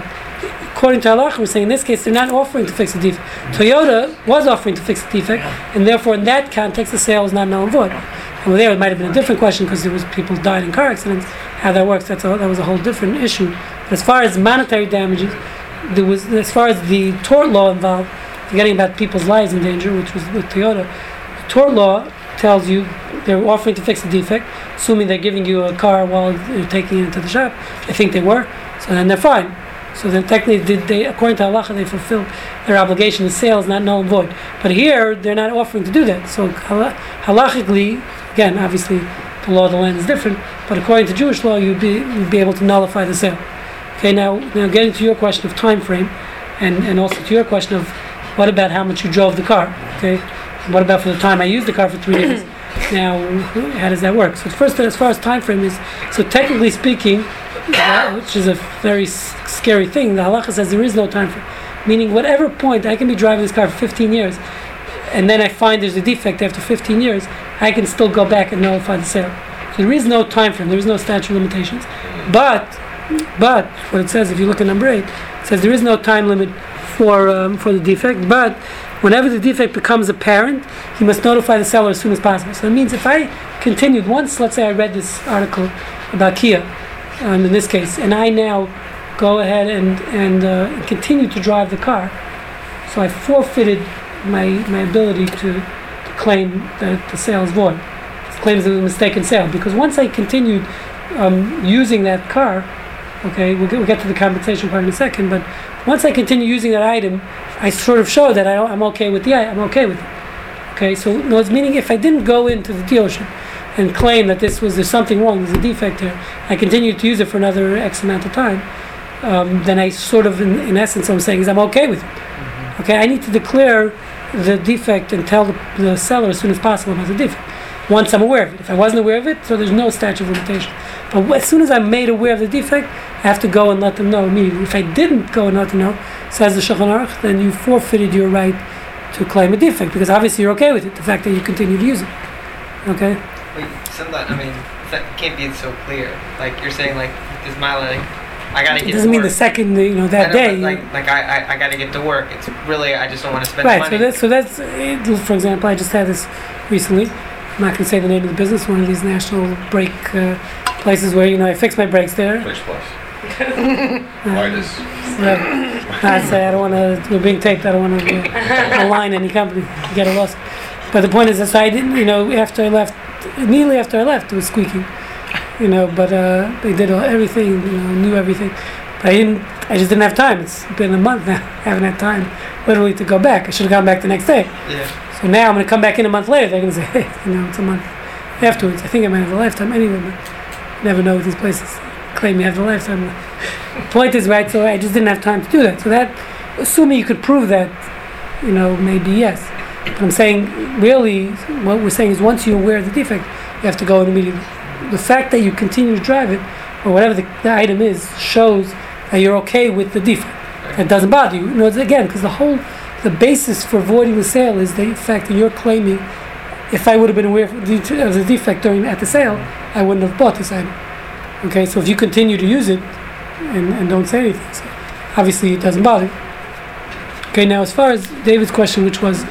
according to halacha, we're saying in this case they're not offering to fix the defect. Toyota was offering to fix the defect, and therefore in that context the sale is not null and void. And there it might have been a different question because there was people died in car accidents. How that works, that's a, that was a whole different issue. But as far as monetary damages, there was as far as the tort law involved, forgetting about people's lives in danger, which was with Toyota. The tort law tells you they're offering to fix the defect, assuming they're giving you a car while you're taking it into the shop. I think they were, so then they're fine. So then technically, did they, according to halacha, they fulfilled their obligation. The sale is not null and void. But here, they're not offering to do that. So halachically, again, obviously, the law of the land is different. But according to Jewish law, you'd be you'd be able to nullify the sale. Okay, now now getting to your question of time frame, and and also to your question of what about how much you drove the car? Okay, what about for the time I used the car for three days? <clears throat> now, how does that work? So first, as far as time frame is, so technically speaking, which is a very scary thing, the halacha says there is no time frame. Meaning, whatever point I can be driving this car for 15 years, and then I find there's a defect after 15 years, I can still go back and nullify the sale. So there is no time frame. There is no statute of limitations. But, but what it says, if you look at number eight, it says there is no time limit for um, for the defect. But whenever the defect becomes apparent, he must notify the seller as soon as possible. So it means if I continued once, let's say I read this article about Kia, um, in this case, and I now go ahead and and uh, continue to drive the car, so I forfeited my my ability to, to claim that the sale is void. Claims it was a mistaken sale because once I continued um, using that car, okay, we'll get, we'll get to the compensation part in a second, but once I continue using that item, I sort of show that I, I'm okay with the I'm okay with it. Okay, so no, it's meaning if I didn't go into the dealership and claim that this was there's something wrong, there's a defect here, I continued to use it for another X amount of time. um, then I sort of, in, in essence, I'm saying is I'm okay with it. Mm-hmm. Okay, I need to declare the defect and tell the, the seller as soon as possible about the defect. Once I'm aware of it. If I wasn't aware of it, so there's no statute of limitation. But as soon as I'm made aware of the defect, I have to go and let them know immediately. If I didn't go and let them know, says the Shulchan Aruch, then you forfeited your right to claim a defect because obviously you're okay with it. The fact that you continue to use it. Okay. Wait, sometimes I mean that can't be so clear. Like you're saying, like is my like I gotta get. It doesn't to mean work. the second you know I that know, day. but, like like I, I I gotta get to work. It's really I just don't want to spend Right, money. so that's so that's it, for example, I just had this recently. I'm not going to say the name of the business. One of these national brake uh, places where you know I fix my brakes there. Fix plus. Uh, Midas. so, I say I don't want to. We're being taped. I don't want to uh, <laughs> align any company. Get a loss. But the point is that so I didn't. You know, after I left, immediately after I left, it was squeaking. You know, but uh, they did all, everything. You know, knew everything. But I didn't. I just didn't have time. It's been a month now. <laughs> I haven't had time, literally, to go back. I should have gone back the next day. yeah. So now I'm going to come back in a month later. They're going <laughs> to say, hey, you know, it's a month afterwards. I think I might have a lifetime anyway, but you never know with these places. Claim you have a lifetime. <laughs> Point is, right, so I just didn't have time to do that. So that, assuming you could prove that, you know, maybe yes. But I'm saying, really, what we're saying is once you're aware of the defect, you have to go immediately. The fact that you continue to drive it, or whatever the, the item is, shows that you're okay with the defect. It doesn't bother you. You know, again, because the whole the basis for voiding the sale is the fact that you're claiming if I would have been aware of the, of the defect during at the sale, I wouldn't have bought this item. Okay, so if you continue to use it and, and don't say anything, so obviously it doesn't bother. you. Okay, now as far as David's question, which was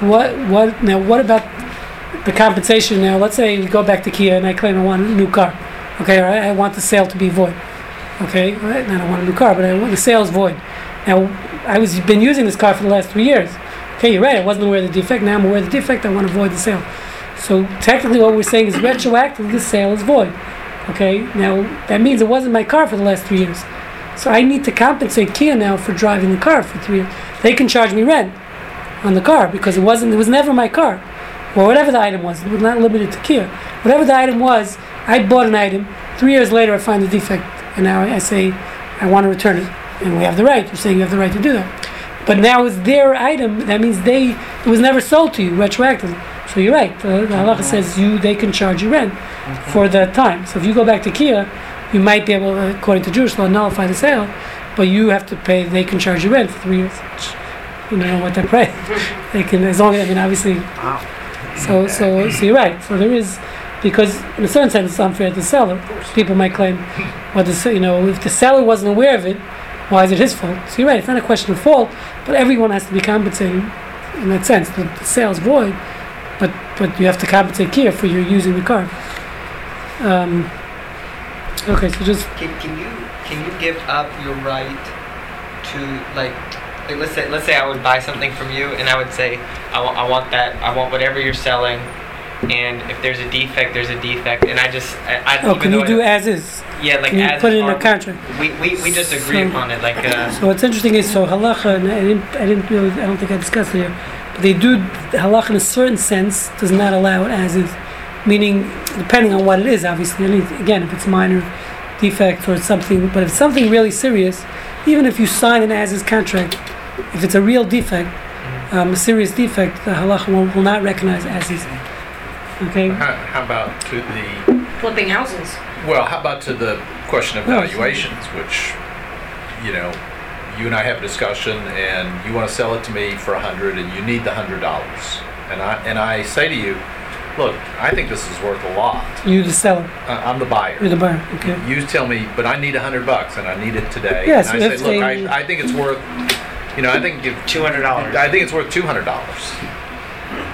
what what now what about the compensation? Now let's say we go back to Kia and I claim I want a new car. Okay, or I, want the sale to be void. Okay, right, and I don't want a new car, but I want the sale is void. Now I was been using this car for the last three years. Okay, you're right. I wasn't aware of the defect. Now I'm aware of the defect. I want to void the sale. So technically, what we're saying is retroactively the sale is void. Okay, now that means it wasn't my car for the last three years. So I need to compensate Kia now for driving the car for three years. They can charge me rent on the car because it wasn't. It was never my car, or whatever the item was. It was not limited to Kia. Whatever the item was, I bought an item. Three years later, I find the defect, and now I say I want to return it, and we have the right. You're saying you have the right to do that. But now it's their item. That means they it was never sold to you retroactively. So you're right. The, the halacha mm-hmm. says you they can charge you rent mm-hmm. for that time. So if you go back to Kia, you might be able, according to Jewish law, nullify the sale, but you have to pay. They can charge you rent for three years. Which, you don't know what they pay. they can as long as I mean obviously. Wow. So so so you're right. So there is because in a certain sense it's unfair to the seller. People might claim, well, the, you know, if the seller wasn't aware of it, why is it his fault? So you're right. It's not a question of fault, but everyone has to be compensated in that sense. The, the sale's void, but but you have to compensate here for your using the car. Um, okay, so just Can, can you can you give up your right to like, let's say let's say I would buy something from you and I would say I want I want that I want whatever you're selling, and if there's a defect there's a defect and I just I, I oh, can you do don't- as is? yeah like Can you as put it in a contract? we, we, we just agree So- upon it like uh, So what's interesting is so halacha, and I didn't, I didn't really, I don't think I discussed it here, but they do halacha in a certain sense does not allow it as is, meaning depending on what it is, obviously. I again, if it's minor defects or something, but if it's something really serious, even if you sign an as is contract, if it's a real defect, um, a serious defect, the halacha will, will not recognize as is. Okay. How, how about to the Flipping houses. well? How about to the question of valuations, which you know, you and I have a discussion, and you want to sell it to me for a hundred, and you need the hundred dollars, and I and I say to you, look, I think this is worth a lot. You're the seller, I- I'm the buyer. you're the buyer. Okay. You tell me, but I need a hundred bucks and I need it today. Yes, and I say, look, I, I think it's worth, you know, I think if two hundred dollars. I think it's worth two hundred dollars.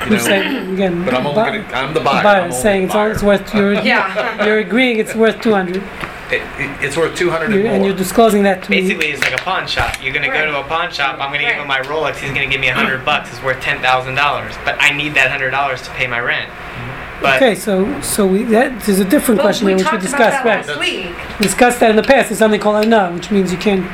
You You're know, saying again. but I'm only bu- gonna, I'm the buyer. buyer I'm saying the it's, all, buyer. it's worth you're, Yeah. <laughs> you're agreeing it's worth 200 It, it, it's worth two hundred and and you're disclosing that to me Basically, it's like a pawn shop. You're gonna go to a pawn shop. I'm gonna give him my Rolex. He's gonna give me a hundred mm. bucks. It's worth ten thousand dollars. But I need that hundred dollars to pay my rent. Mm-hmm. But okay so so we that there's a different Well, question we there which we talked discussed about that right last week. we discussed that in the past there's something called no which means you can't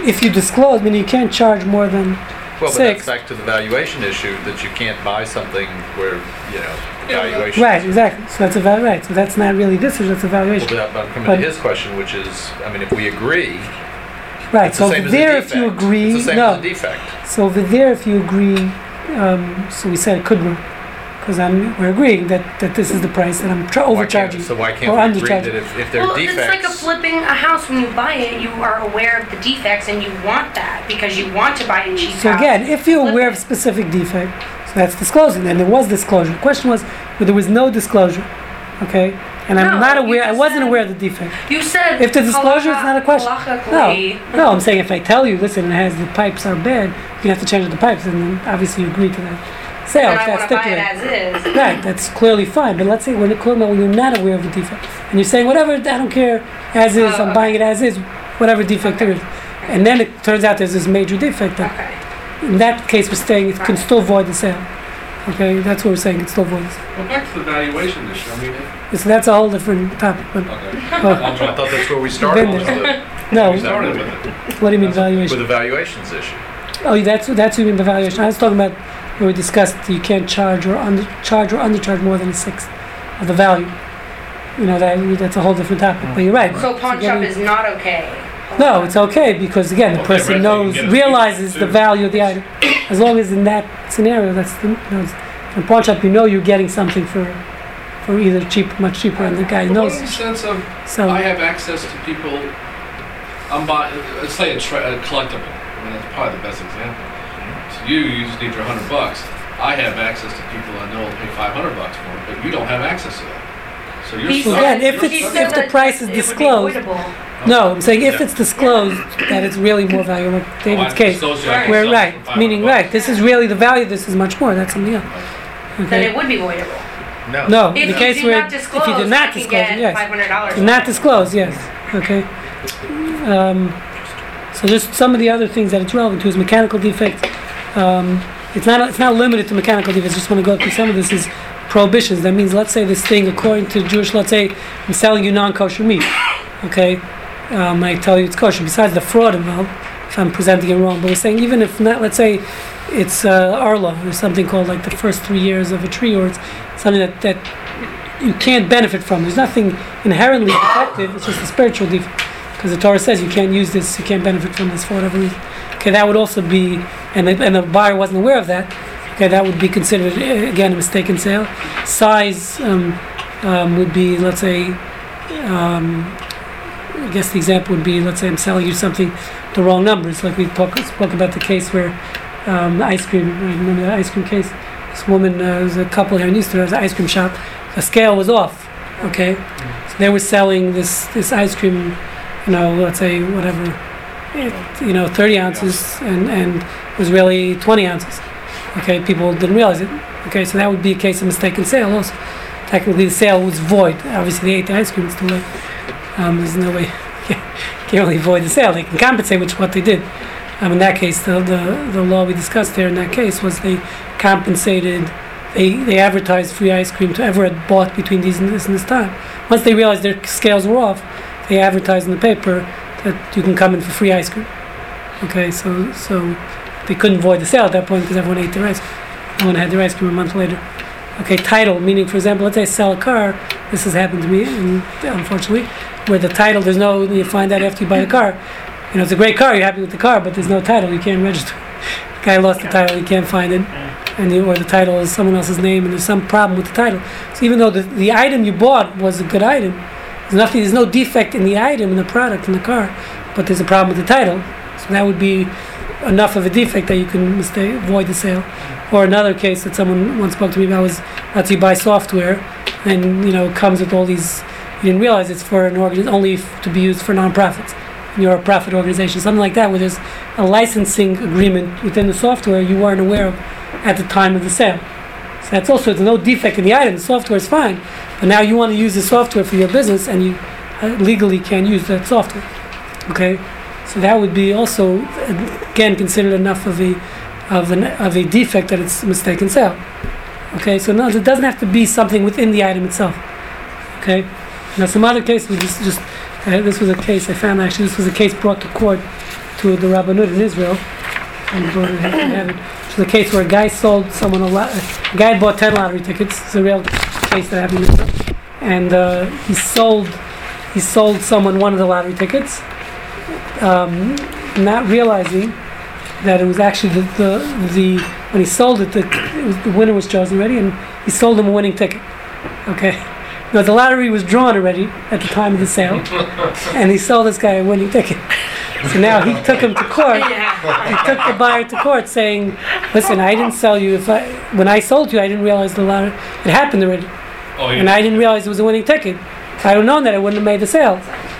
if you disclose meaning you can't charge more than well, but six. that's back to the valuation issue that you can't buy something where you know the valuation. right exactly so that's a val- right so that's not really this that's a Well, valuation but I'm coming But- to his question, which is, I mean, if we agree, Right. It's the So over there, if you agree, It's the same no. defect. So over there, if you agree, um, so we said it could work because I'm we're agreeing that, that this is the price and I'm tra- Why overcharging. So why or can't we agree undercharging. that if, if there are Well, it's like a flipping a house. When you buy it, you are aware of the defects and you want that because you want to buy a cheap So house. again, if you're Flip aware of it. specific defect, so that's disclosing, and there was disclosure. The question was, but there was no disclosure, okay? And I'm No, not aware. I wasn't said- aware of the defect. You said If the disclosure is not a question. No, no. I'm saying if I tell you, listen, it has the pipes are bad, you have to change the pipes, and then obviously you agree to that sale. And I that's want to buy it as is. Right, that's clearly fine. But let's say when, when you're not aware of the defect, and you're saying whatever, I don't care, as is, Oh, I'm buying it as is, whatever defect there is, and then it turns out there's this major defect. That Okay. in that case, we're saying it can still void the sale. Okay, that's what we're saying. It still voids. Well, back to the valuation issue, I mean, if- So that's a whole different topic. But okay. oh, <laughs> I'll I drop thought that's where we started. Been there. no, we We started with it. what do you mean with valuation? With the valuations issue. Oh, that's that's what you mean the valuation. I was talking about when we discussed you can't charge or under charge or undercharge more than a sixth of the value. You know that that's a whole different topic. But you're right. So pawn shop is not okay. No, it's okay because again, the Okay, person right, knows, you can get a realizes fee, the too. value of the item. As long as in that scenario, that's the, you know, it's- in pawn shop, you know you're getting something for, for either cheap, much cheaper, and the guy But knows. what the sense of, So I have access to people, I'm buying, uh, let's say a, tra- a collectible, I mean, that's probably the best example. To you, you just need your hundred bucks. I have access to people I know will pay five hundred bucks for it, but you don't have access to that. So you're He stuck. Again, if you're it's- stuck. if the price is it would be disclosed- no, I'm saying if Yeah. it's disclosed that it's really more valuable, like Oh, I David's case, disclosed you, I can where sell it right, 500 meaning bucks. right, this is really the value. This is much more. That's something else. Then Okay. it would be voidable. No. No, If in the case where not if you did not can disclose, it, get yes. five hundred dollars. Did not disclose, yes. Okay. Um, so just some of the other things that it's relevant to is mechanical defects. Um, it's not it's not limited to mechanical defects. Just want to go through some of this is prohibitions. That means let's say this thing according to Jewish, let's say I'm selling you non-kosher meat. Okay. Um, I tell you it's kosher. Besides the fraud involved, if I'm presenting it wrong, but we're saying even if not, let's say it's uh, orlah or something called like the first three years of a tree, or it's something that that you can't benefit from. There's nothing inherently defective. It's just a spiritual defect. Because the Torah says you can't use this, you can't benefit from this for whatever reason. Okay, that would also be, and the, and the buyer wasn't aware of that. Okay, that would be considered uh, again a mistaken sale. Size um, um, would be, let's say, um, I guess the example would be, let's say I'm selling you something, the wrong numbers. Like we talk, spoke about the case where um, the ice cream. I remember the ice cream case. This woman, uh, was a couple here in Easter, has an ice cream shop. The scale was off. Okay, so they were selling this this ice cream, you know, let's say whatever, it, you know, 30 ounces, and and was really 20 ounces. Okay, people didn't realize it. Okay, so that would be a case of mistaken sale. Also, technically the sale was void. Obviously, they ate the ice cream. It's too late. Um, there's no way. <laughs> can't really void the sale. They can compensate, which is what they did. Um, in that case, the, the the law we discussed there in that case was they compensated. They, they advertised free ice cream to everyone bought between these and this and this time. Once they realized their scales were off, they advertise in the paper that you can come in for free ice cream. Okay, so so they couldn't void the sale at that point because everyone ate their ice cream. Everyone had their ice cream a month later. Okay, title, meaning, for example, let's say I sell a car. This has happened to me, and unfortunately, where the title, there's no, you find out after you buy the car. You know, it's a great car, you're happy with the car, but there's no title, you can't register. The Guy lost the title, you can't find it. And you, or the title is someone else's name, and there's some problem with the title. So even though the, the item you bought was a good item, there's nothing, there's no defect in the item, in the product, in the car, but there's a problem with the title. So that would be enough of a defect that you can mistake, void the sale. Or another case that someone once spoke to me about was, let's you buy software, and you know comes with all these. You didn't realize it's for an organ only f- to be used for nonprofits. And you're a profit organization, something like that, where there's a licensing agreement within the software you weren't aware of at the time of the sale. That's also there's no defect in the item. The software is fine, but now you want to use the software for your business, and you uh, legally can't use that software. Okay, so that would be also uh, again considered enough of a of an of a defect that it's mistaken sale. Okay, so no, it doesn't have to be something within the item itself. Okay, now some other cases just just uh, this was a case I found actually this was a case brought to court to the Rabbanut in Israel. And have it. A case where a guy sold someone a lot. A guy had bought ten lottery tickets. It's a real case that happened, and uh, he sold he sold someone one of the lottery tickets. Um, not realizing that it was actually the, the, the when he sold it, the, it was, the winner was chosen already, and he sold him a winning ticket. Okay. <laughs> Now the lottery was drawn already at the time of the sale, <laughs> and he sold this guy a winning ticket. So now he took him to court. <laughs> He took the buyer to court, saying, "Listen, I didn't sell you. If I, when I sold you, I didn't realize the lottery it happened already, Oh, and I didn't realize it was a winning ticket. If I'd have known that, I wouldn't have made the sale.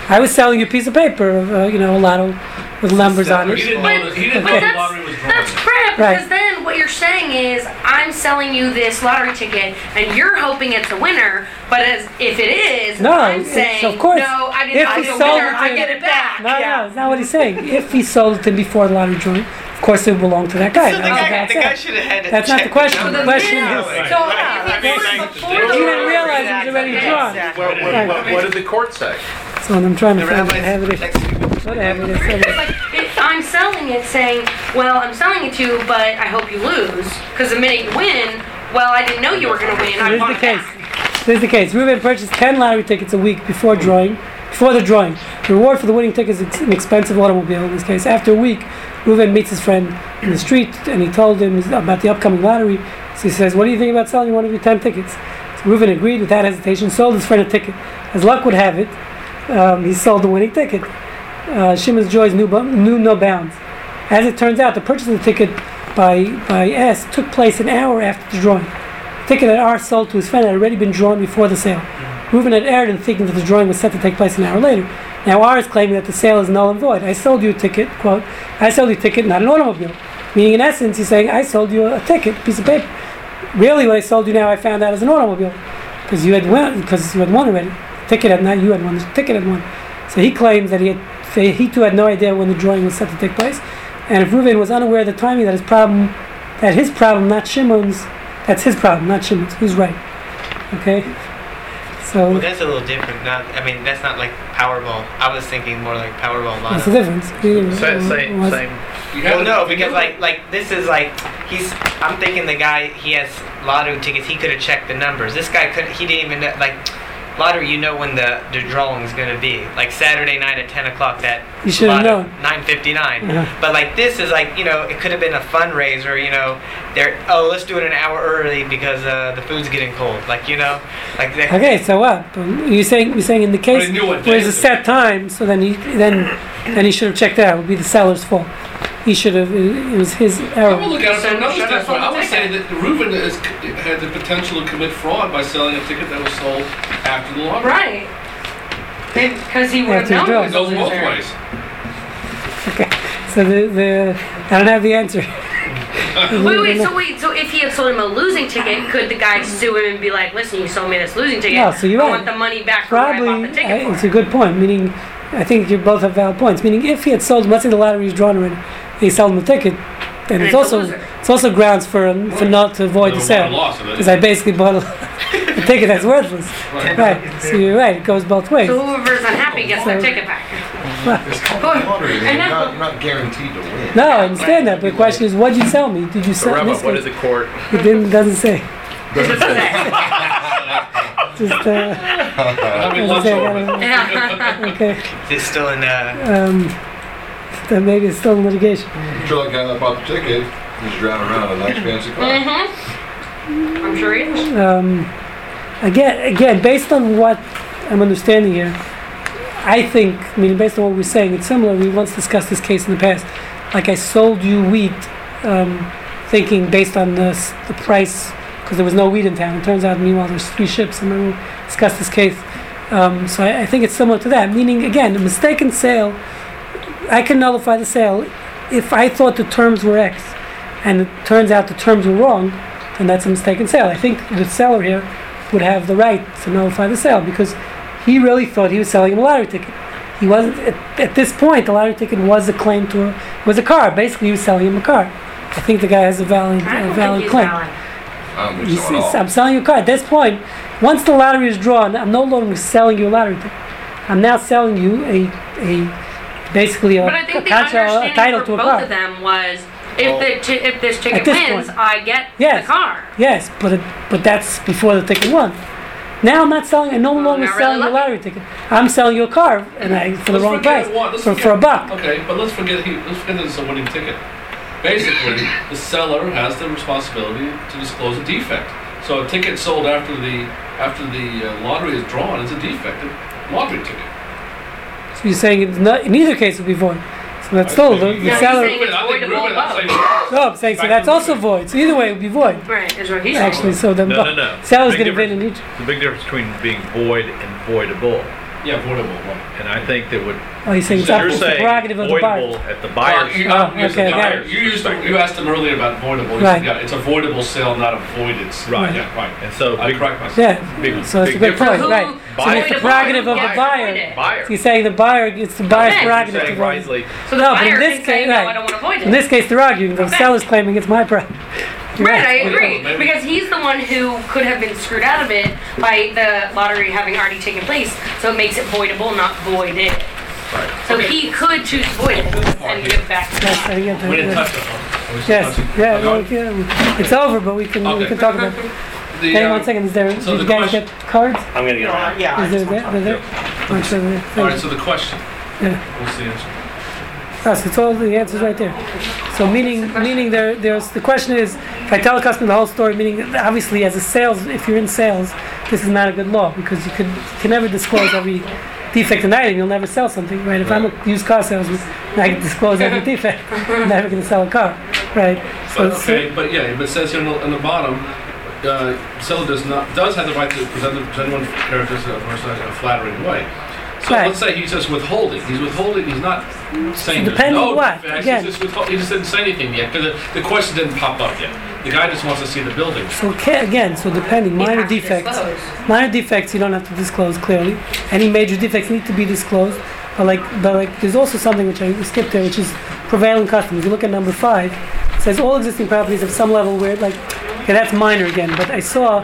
I was selling you a piece of paper, uh, you know, a lotto with numbers on He it. didn't know that, he didn't know Okay. the lottery was drawn. That's crap Right. because then what you're saying is I'm selling you this lottery ticket and you're hoping it's a winner, but as if it is, No, I'm it's- saying of course. no, I If didn't buy he the sold winner, it I to- get it back. No, no, that's not what he's saying. If he sold it to him before the lottery drawing, of course it would belong to that guy. So the That guy, bad the sale. guy should have had to That's not check the question. numbers. The question Yeah. is- So Right. if Right. it was before He the didn't lottery, realize it was already drawn. Exactly. What, what, what, what did the court say? So I'm trying to The find, rabbis- have it. next week. What have it? It's like it, I'm selling it, saying, "Well, I'm selling it to you, but I hope you lose." Because the minute you win, well, I didn't know you were going to win. I Here's want the case. back. This is the case. Ruben purchased 10 lottery tickets a week before drawing, before the drawing. The reward for the winning ticket is an expensive automobile in this case. After a week, Ruben meets his friend in the street and he told him about the upcoming lottery. So he says, What do you think about selling one of your 10 tickets? So Ruben agreed without hesitation, sold his friend a ticket. As luck would have it, um, he sold the winning ticket. Uh, Shimon's joys knew, knew no bounds. As it turns out, the purchase of the ticket by, by S took place an hour after the drawing. The ticket that R sold to his friend had already been drawn before the sale. Reuben had erred in thinking that the drawing was set to take place an hour later. Now R is claiming that the sale is null and void. I sold you a ticket, quote, I sold you a ticket, not an automobile. Meaning, in essence, he's saying, I sold you a ticket, piece of paper. Really, what I sold you now, I found out is an automobile. Because you had won, because you had won already. The ticket had not, you had won, the ticket had won. So he claims that he had, that he too had no idea when the drawing was set to take place. And if Reuben was unaware of the timing, that his problem, that his problem, not Shimon's, that's his problem, not Shimon's. He's right. Okay? So, Well, that's a little different. Not, I mean, that's not like Powerball. I was thinking more like Powerball what's the Lotto. difference? He- Same, same, was- same. Well, no, because like like this is like he's. I'm thinking the guy he has lottery tickets. He could have checked the numbers. This guy could. He didn't even know, like lottery. You know when the the drawing is gonna be like Saturday night at 10 o'clock. That You should have lotto, known. 9:59. Uh-huh. But like this is like you know it could have been a fundraiser. You know, they're oh let's do it an hour early because uh, the food's getting cold. Like you know, like they, Okay, so what? You're saying you're saying in the case he knew what where day it's a set time, so then he then then he should have checked that out. It would be the seller's fault. He should have. It was his I error. would look at it from another Should've standpoint. I would say that Reuben is, had the potential to commit fraud by selling a ticket that was sold after the lottery. Right. Because he would have After known draw. it It was goes a both loser. ways. Okay, so the the I don't have the answer. <laughs> Wait, wait, so wait, so if he had sold him a losing ticket, could the guy sue him and be like, listen, you sold me this losing ticket. No, so you're I right. want the money back from where I Probably, bought the ticket I, for. it's a good point. Meaning, I think you both have valid points. Meaning, if he had sold, let's say the lottery is drawn already, and he sold him a ticket, then And it's it's also it's also grounds for um, for not to avoid the sale. loss of it. Because I basically bought a, <laughs> a ticket that's worthless. Right. Right. So you're right. It goes both ways. So whoever's unhappy gets their ticket back. It's called lottery. I man. You're not, you're not guaranteed to win. No, I understand that, but the question is, what did you sell me? Did you So, sell? in Rabbi, this what the court? It didn't, doesn't say. Doesn't say. <laughs> Just uh, Having doesn't lunch say. I over. don't know. Yeah. Okay. it's still in uh Um, then maybe it's still in litigation. I'm sure that guy that bought the ticket is driving around in a nice fancy car. Mm-hmm. I'm sure he is. um, again, again, based on what I'm understanding here, I think, I mean, based on what we're saying, it's similar. We once discussed this case in the past. Like I sold you wheat, um, thinking based on the, the price, because there was no weed in town. It turns out, meanwhile, there's three ships. I remember we discussed this case. Um, so I, I think it's similar to that. Meaning, again, a mistaken sale, I can nullify the sale if I thought the terms were X, and it turns out the terms were wrong, then that's a mistaken sale. I think the seller here would have the right to nullify the sale because he really thought he was selling him a lottery ticket. He wasn't at, at this point. The lottery ticket was a claim to a, was a car. Basically, he was selling him a car. I think the guy has a valid valid claim. valid. I don't think He's- so at he's- all. I'm selling you a car. At this point, once the lottery is drawn, I'm no longer selling you a lottery ticket. I'm now selling you a a basically a, But I think a the contract, a understanding title for to a both car. of them was if the ti- if this ticket this wins, point. I get Yes. the car. Yes, but it, but that's before the ticket won. Now I'm not selling. I'm no oh, longer not selling really your lottery ticket. I'm selling you a car, and I for the Let's wrong price, for, for a buck. Okay, but let's forget he, let's forget that it's a winning ticket. Basically, the seller has the responsibility to disclose a defect. So a ticket sold after the after the uh, lottery is drawn is a defective lottery ticket. So you're saying it's not, in either case it would be void. So that's still the, the Yeah, seller. saying- I think Ruben- I'm saying- No, I'm saying so that's also void. So either way it would be void. Right, is what he's Actually, saying. so the No, no, no. seller's going to win in each. The big difference between being void and voidable. Yeah, voidable. Right. And I think that would, Oh, you're saying it's so up you're it's the saying prerogative of the buyer. voidable at the Uh, buyer's. you, Oh, I'm okay, the got it. You used you asked him earlier about voidable. You Right. yeah, it's a voidable sale, not a voided. s- Right. Yeah, right. And so I big, correct myself. Yeah. big, So that's a big good difference. point, Who- right? Buyer. So it's the prerogative of the yeah, buyer. Buyer. So you're saying the buyer, it's the buyer's Okay. You're prerogative to saying void. wisely, So the No, but in buyer this can say, case- no, right. I don't want to void In this case, they're arguing. The Okay. seller's claiming it's my price. Right, I agree. Because he's the one who could have been screwed out of it by the lottery having already taken place. So it makes it voidable, not voided. Right. So Okay. he could choose void it and give it back to the Yes, I buyer. get We didn't yeah. touch it. huh? Are we still Yes, yeah, Okay. well, yeah, it's over, but we can, we Okay. can talk about it. The, Hang uh, on one second, is there, so did the you guys question- get cards? I'm gonna get around. Yeah. Is there? Oh, it's over there. All right, so the question. Yeah. What's the answer? Yes, it's all the answers right there. So meaning, meaning there, there's the question is, if I tell a customer the whole story, meaning obviously as a sales, if you're in sales, this is not a good law because you could you can never disclose every defect in an item. You'll never sell something, right? If I'm a used car salesman, <laughs> I can disclose every <laughs> defect. I'm never going to sell a car, right? So, But, okay, but yeah, but it says here on the, on the bottom, uh, seller does not does have the right to present the present one characteristics of a person in a flattering way. So Right. let's say he's just withholding. He's withholding. He's not saying there's depending no on what, defects, again. He's just he just didn't say anything yet because the, the question didn't pop up yet. The guy just wants to see the building. so ca- again, so depending, minor defects. Minor defects you don't have to disclose clearly. Any major defects need to be disclosed. But like, but like, there's also something which I skipped there, which is prevailing custom. If you look at number five, it says all existing properties have some level where like, okay, that's minor again. But I saw,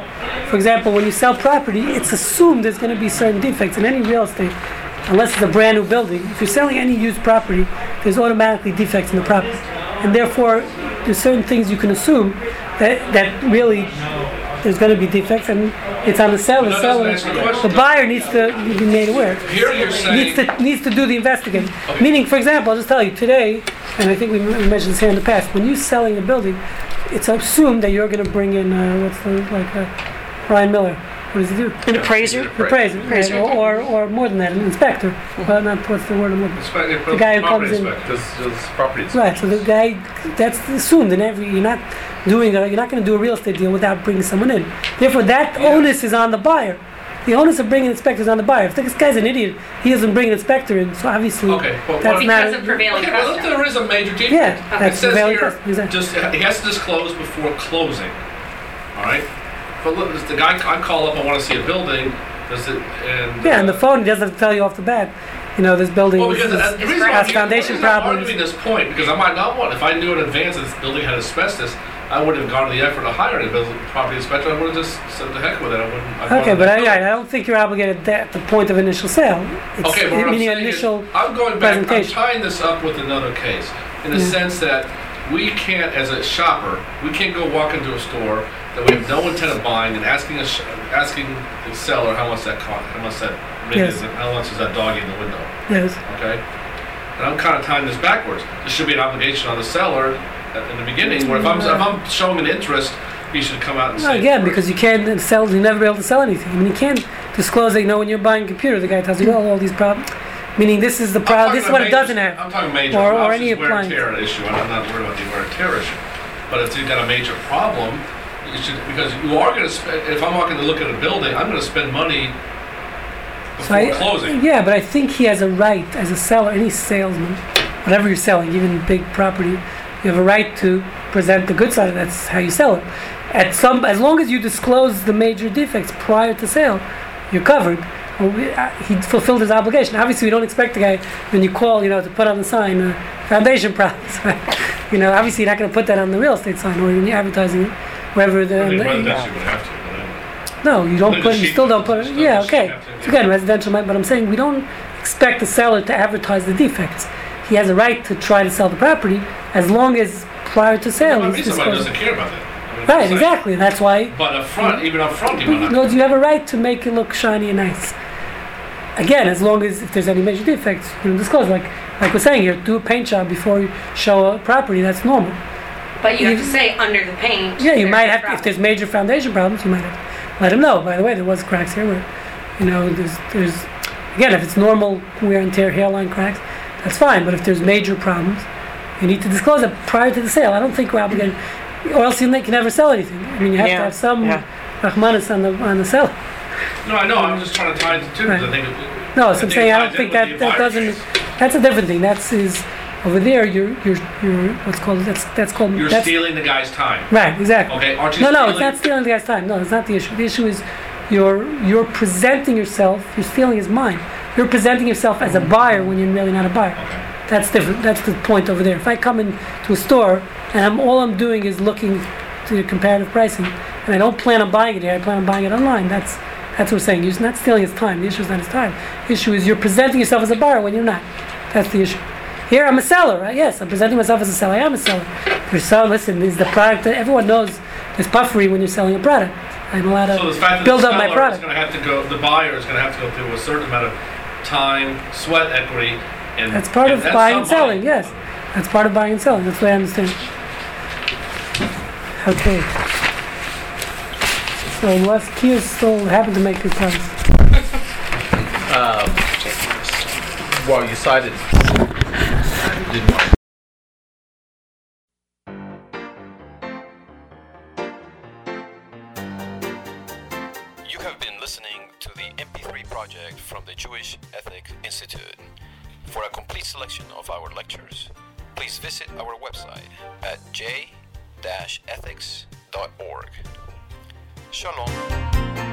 for example, when you sell property, it's assumed there's going to be certain defects in any real estate, unless it's a brand new building. If you're selling any used property, there's automatically defects in the property, and therefore there's certain things you can assume that that really there's going to be defects, and it's on the seller. Seller, the buyer needs to be made aware. Here you're saying Needs to needs to do the investigating. Okay. Meaning, for example, I'll just tell you today, and I think we mentioned this here in the past. When you're selling a building, it's assumed that you're going to bring in uh, what's the like uh, Ryan Miller. What does he do? An appraiser? The appraiser, right? or, or or more than that, an inspector. Mm-hmm. Well, not what's the word I'm looking. for. Inspect- The guy who property comes in- inspector. does, does property. Right. So the guy, that's assumed in every. You're not doing. A, you're not going to do a real estate deal without bringing someone in. Therefore, that Yeah. onus is on the buyer. The onus of bringing inspectors on the buyer. If this guy's an idiot, he doesn't bring an inspector in. So obviously, Okay, but that's what- not. Because of prevailing Okay, well, if custom. there is a major defect. Yeah, It that's says prevailing here, custom, exactly. just, he has to disclose before closing, all right? But look, the guy, I call up, I wanna see a building, does it, and. yeah, on the uh, phone, doesn't tell you off the bat. You know, this building Well, because is- uh, the reason has I'm foundation I'm problems. arguing this point, because I might not want, if I knew in advance that this building had asbestos, I wouldn't have gone to the effort to hire a building property inspector, I would've just said the heck with it, I wouldn't. I'd Okay, but I. I don't think you're obligated at the point of initial sale. It's Okay, but I'm meaning saying is. I'm going back, I'm tying this up with another case, in the Yeah. sense that we can't, as a shopper, we can't go walk into a store that we have no intent of buying and asking a, sh- asking the seller how much that cost, how much that, Yes. is, how much is that doggy in the window, Yes. okay? And I'm kind of tying this backwards. There should be an obligation on the seller at- in the beginning, where if I'm, if I'm showing an interest, he should come out and No, say. again, because you can't sell, you never be able to sell anything. I mean, you can't disclose that, you know, when you're buying a computer, the guy tells you, oh, all these problems. Meaning, this is the problem, this is what it doesn't have. I'm talking major, Or- or any it's wear and tear issue, I'm not worried about the wear and tear issue. But if you've got a major problem, you should, because you are gonna spend, if I'm walking to look at a building, I'm gonna spend money So before I- closing. Yeah, but I think he has a right as a seller, any salesman, whatever you're selling, even big property, you have a right to present the good side. That's how you sell it. At some, as long as you disclose the major defects prior to sale, you're covered. Well, we, uh, he fulfilled his obligation. Obviously, we don't expect the guy when you call, you know, to put on the sign uh, foundation <laughs> problems. you know, obviously, you're not going to put that on the real estate sign or when you're advertising it, wherever the. I think the- residential would have to, no, you don't put. You still don't put it. Yeah, okay. have to, So again, residential but I'm saying we don't expect the seller to advertise the defects. He has a right to try to sell the property as long as prior to sale he's be somebody doesn't care about that. I mean, Right, like- exactly. That's why But up front, even up front, you But might you have a right to make it look shiny and nice. Again, as long as if there's any major defects, you know, disclose. Like like we're saying here, do a paint job before you show a property. That's normal. But you have to say under the paint. Yeah, you might have problem. if there's major foundation problems, you might have to let them know. By the way, there was cracks here. Where, you know, there's there's again, if it's normal wear and tear hairline cracks, that's fine. But if there's major problems, you need to disclose it prior to the sale. I don't think we're obligated, or else you can never sell anything. I mean, you have Yeah, to have some yeah. rahmanis on the on the seller. No, I know, I'm just trying to tie it to two, because I think. it- No, I so I'm saying I don't think that that doesn't. That's a different thing. That's is over there. You're you're you're what's called that's that's called You're that's, stealing the guy's time. right exactly. Okay, aren't you No, no, it's not stealing the guy's time. No, it's not the issue. The issue is you're you're presenting yourself. You're stealing his mind. You're presenting yourself as a buyer when you're really not a buyer. Okay. That's different. That's the point over there. If I come into a store and I'm, all I'm doing is looking to comparative pricing, and I don't plan on buying it here, I plan on buying it online. That's that's what we're saying. You're not stealing his time. The issue is not his time. The issue is you're presenting yourself as a buyer when you're not. That's the issue. Here I'm a seller, right? Yes, I'm presenting myself as a seller. I am a seller. You're selling. Listen, this is the product that everyone knows. There's puffery when you're selling a product. I'm allowed to So the fact that build the up my seller is product. gonna have to go, the buyer is gonna have to go through a certain amount of time, sweat equity, and. That's part and of that's buying and selling, yes. That's part of buying and selling. That's the way I understand. Okay. So unless Kia still happen to make good points. <laughs> Um, well, you cited. Didn't want You have been listening to the MP3 project from the Jewish Ethic Institute. For a complete selection of our lectures, please visit our website at j-ethics.org. Shalom.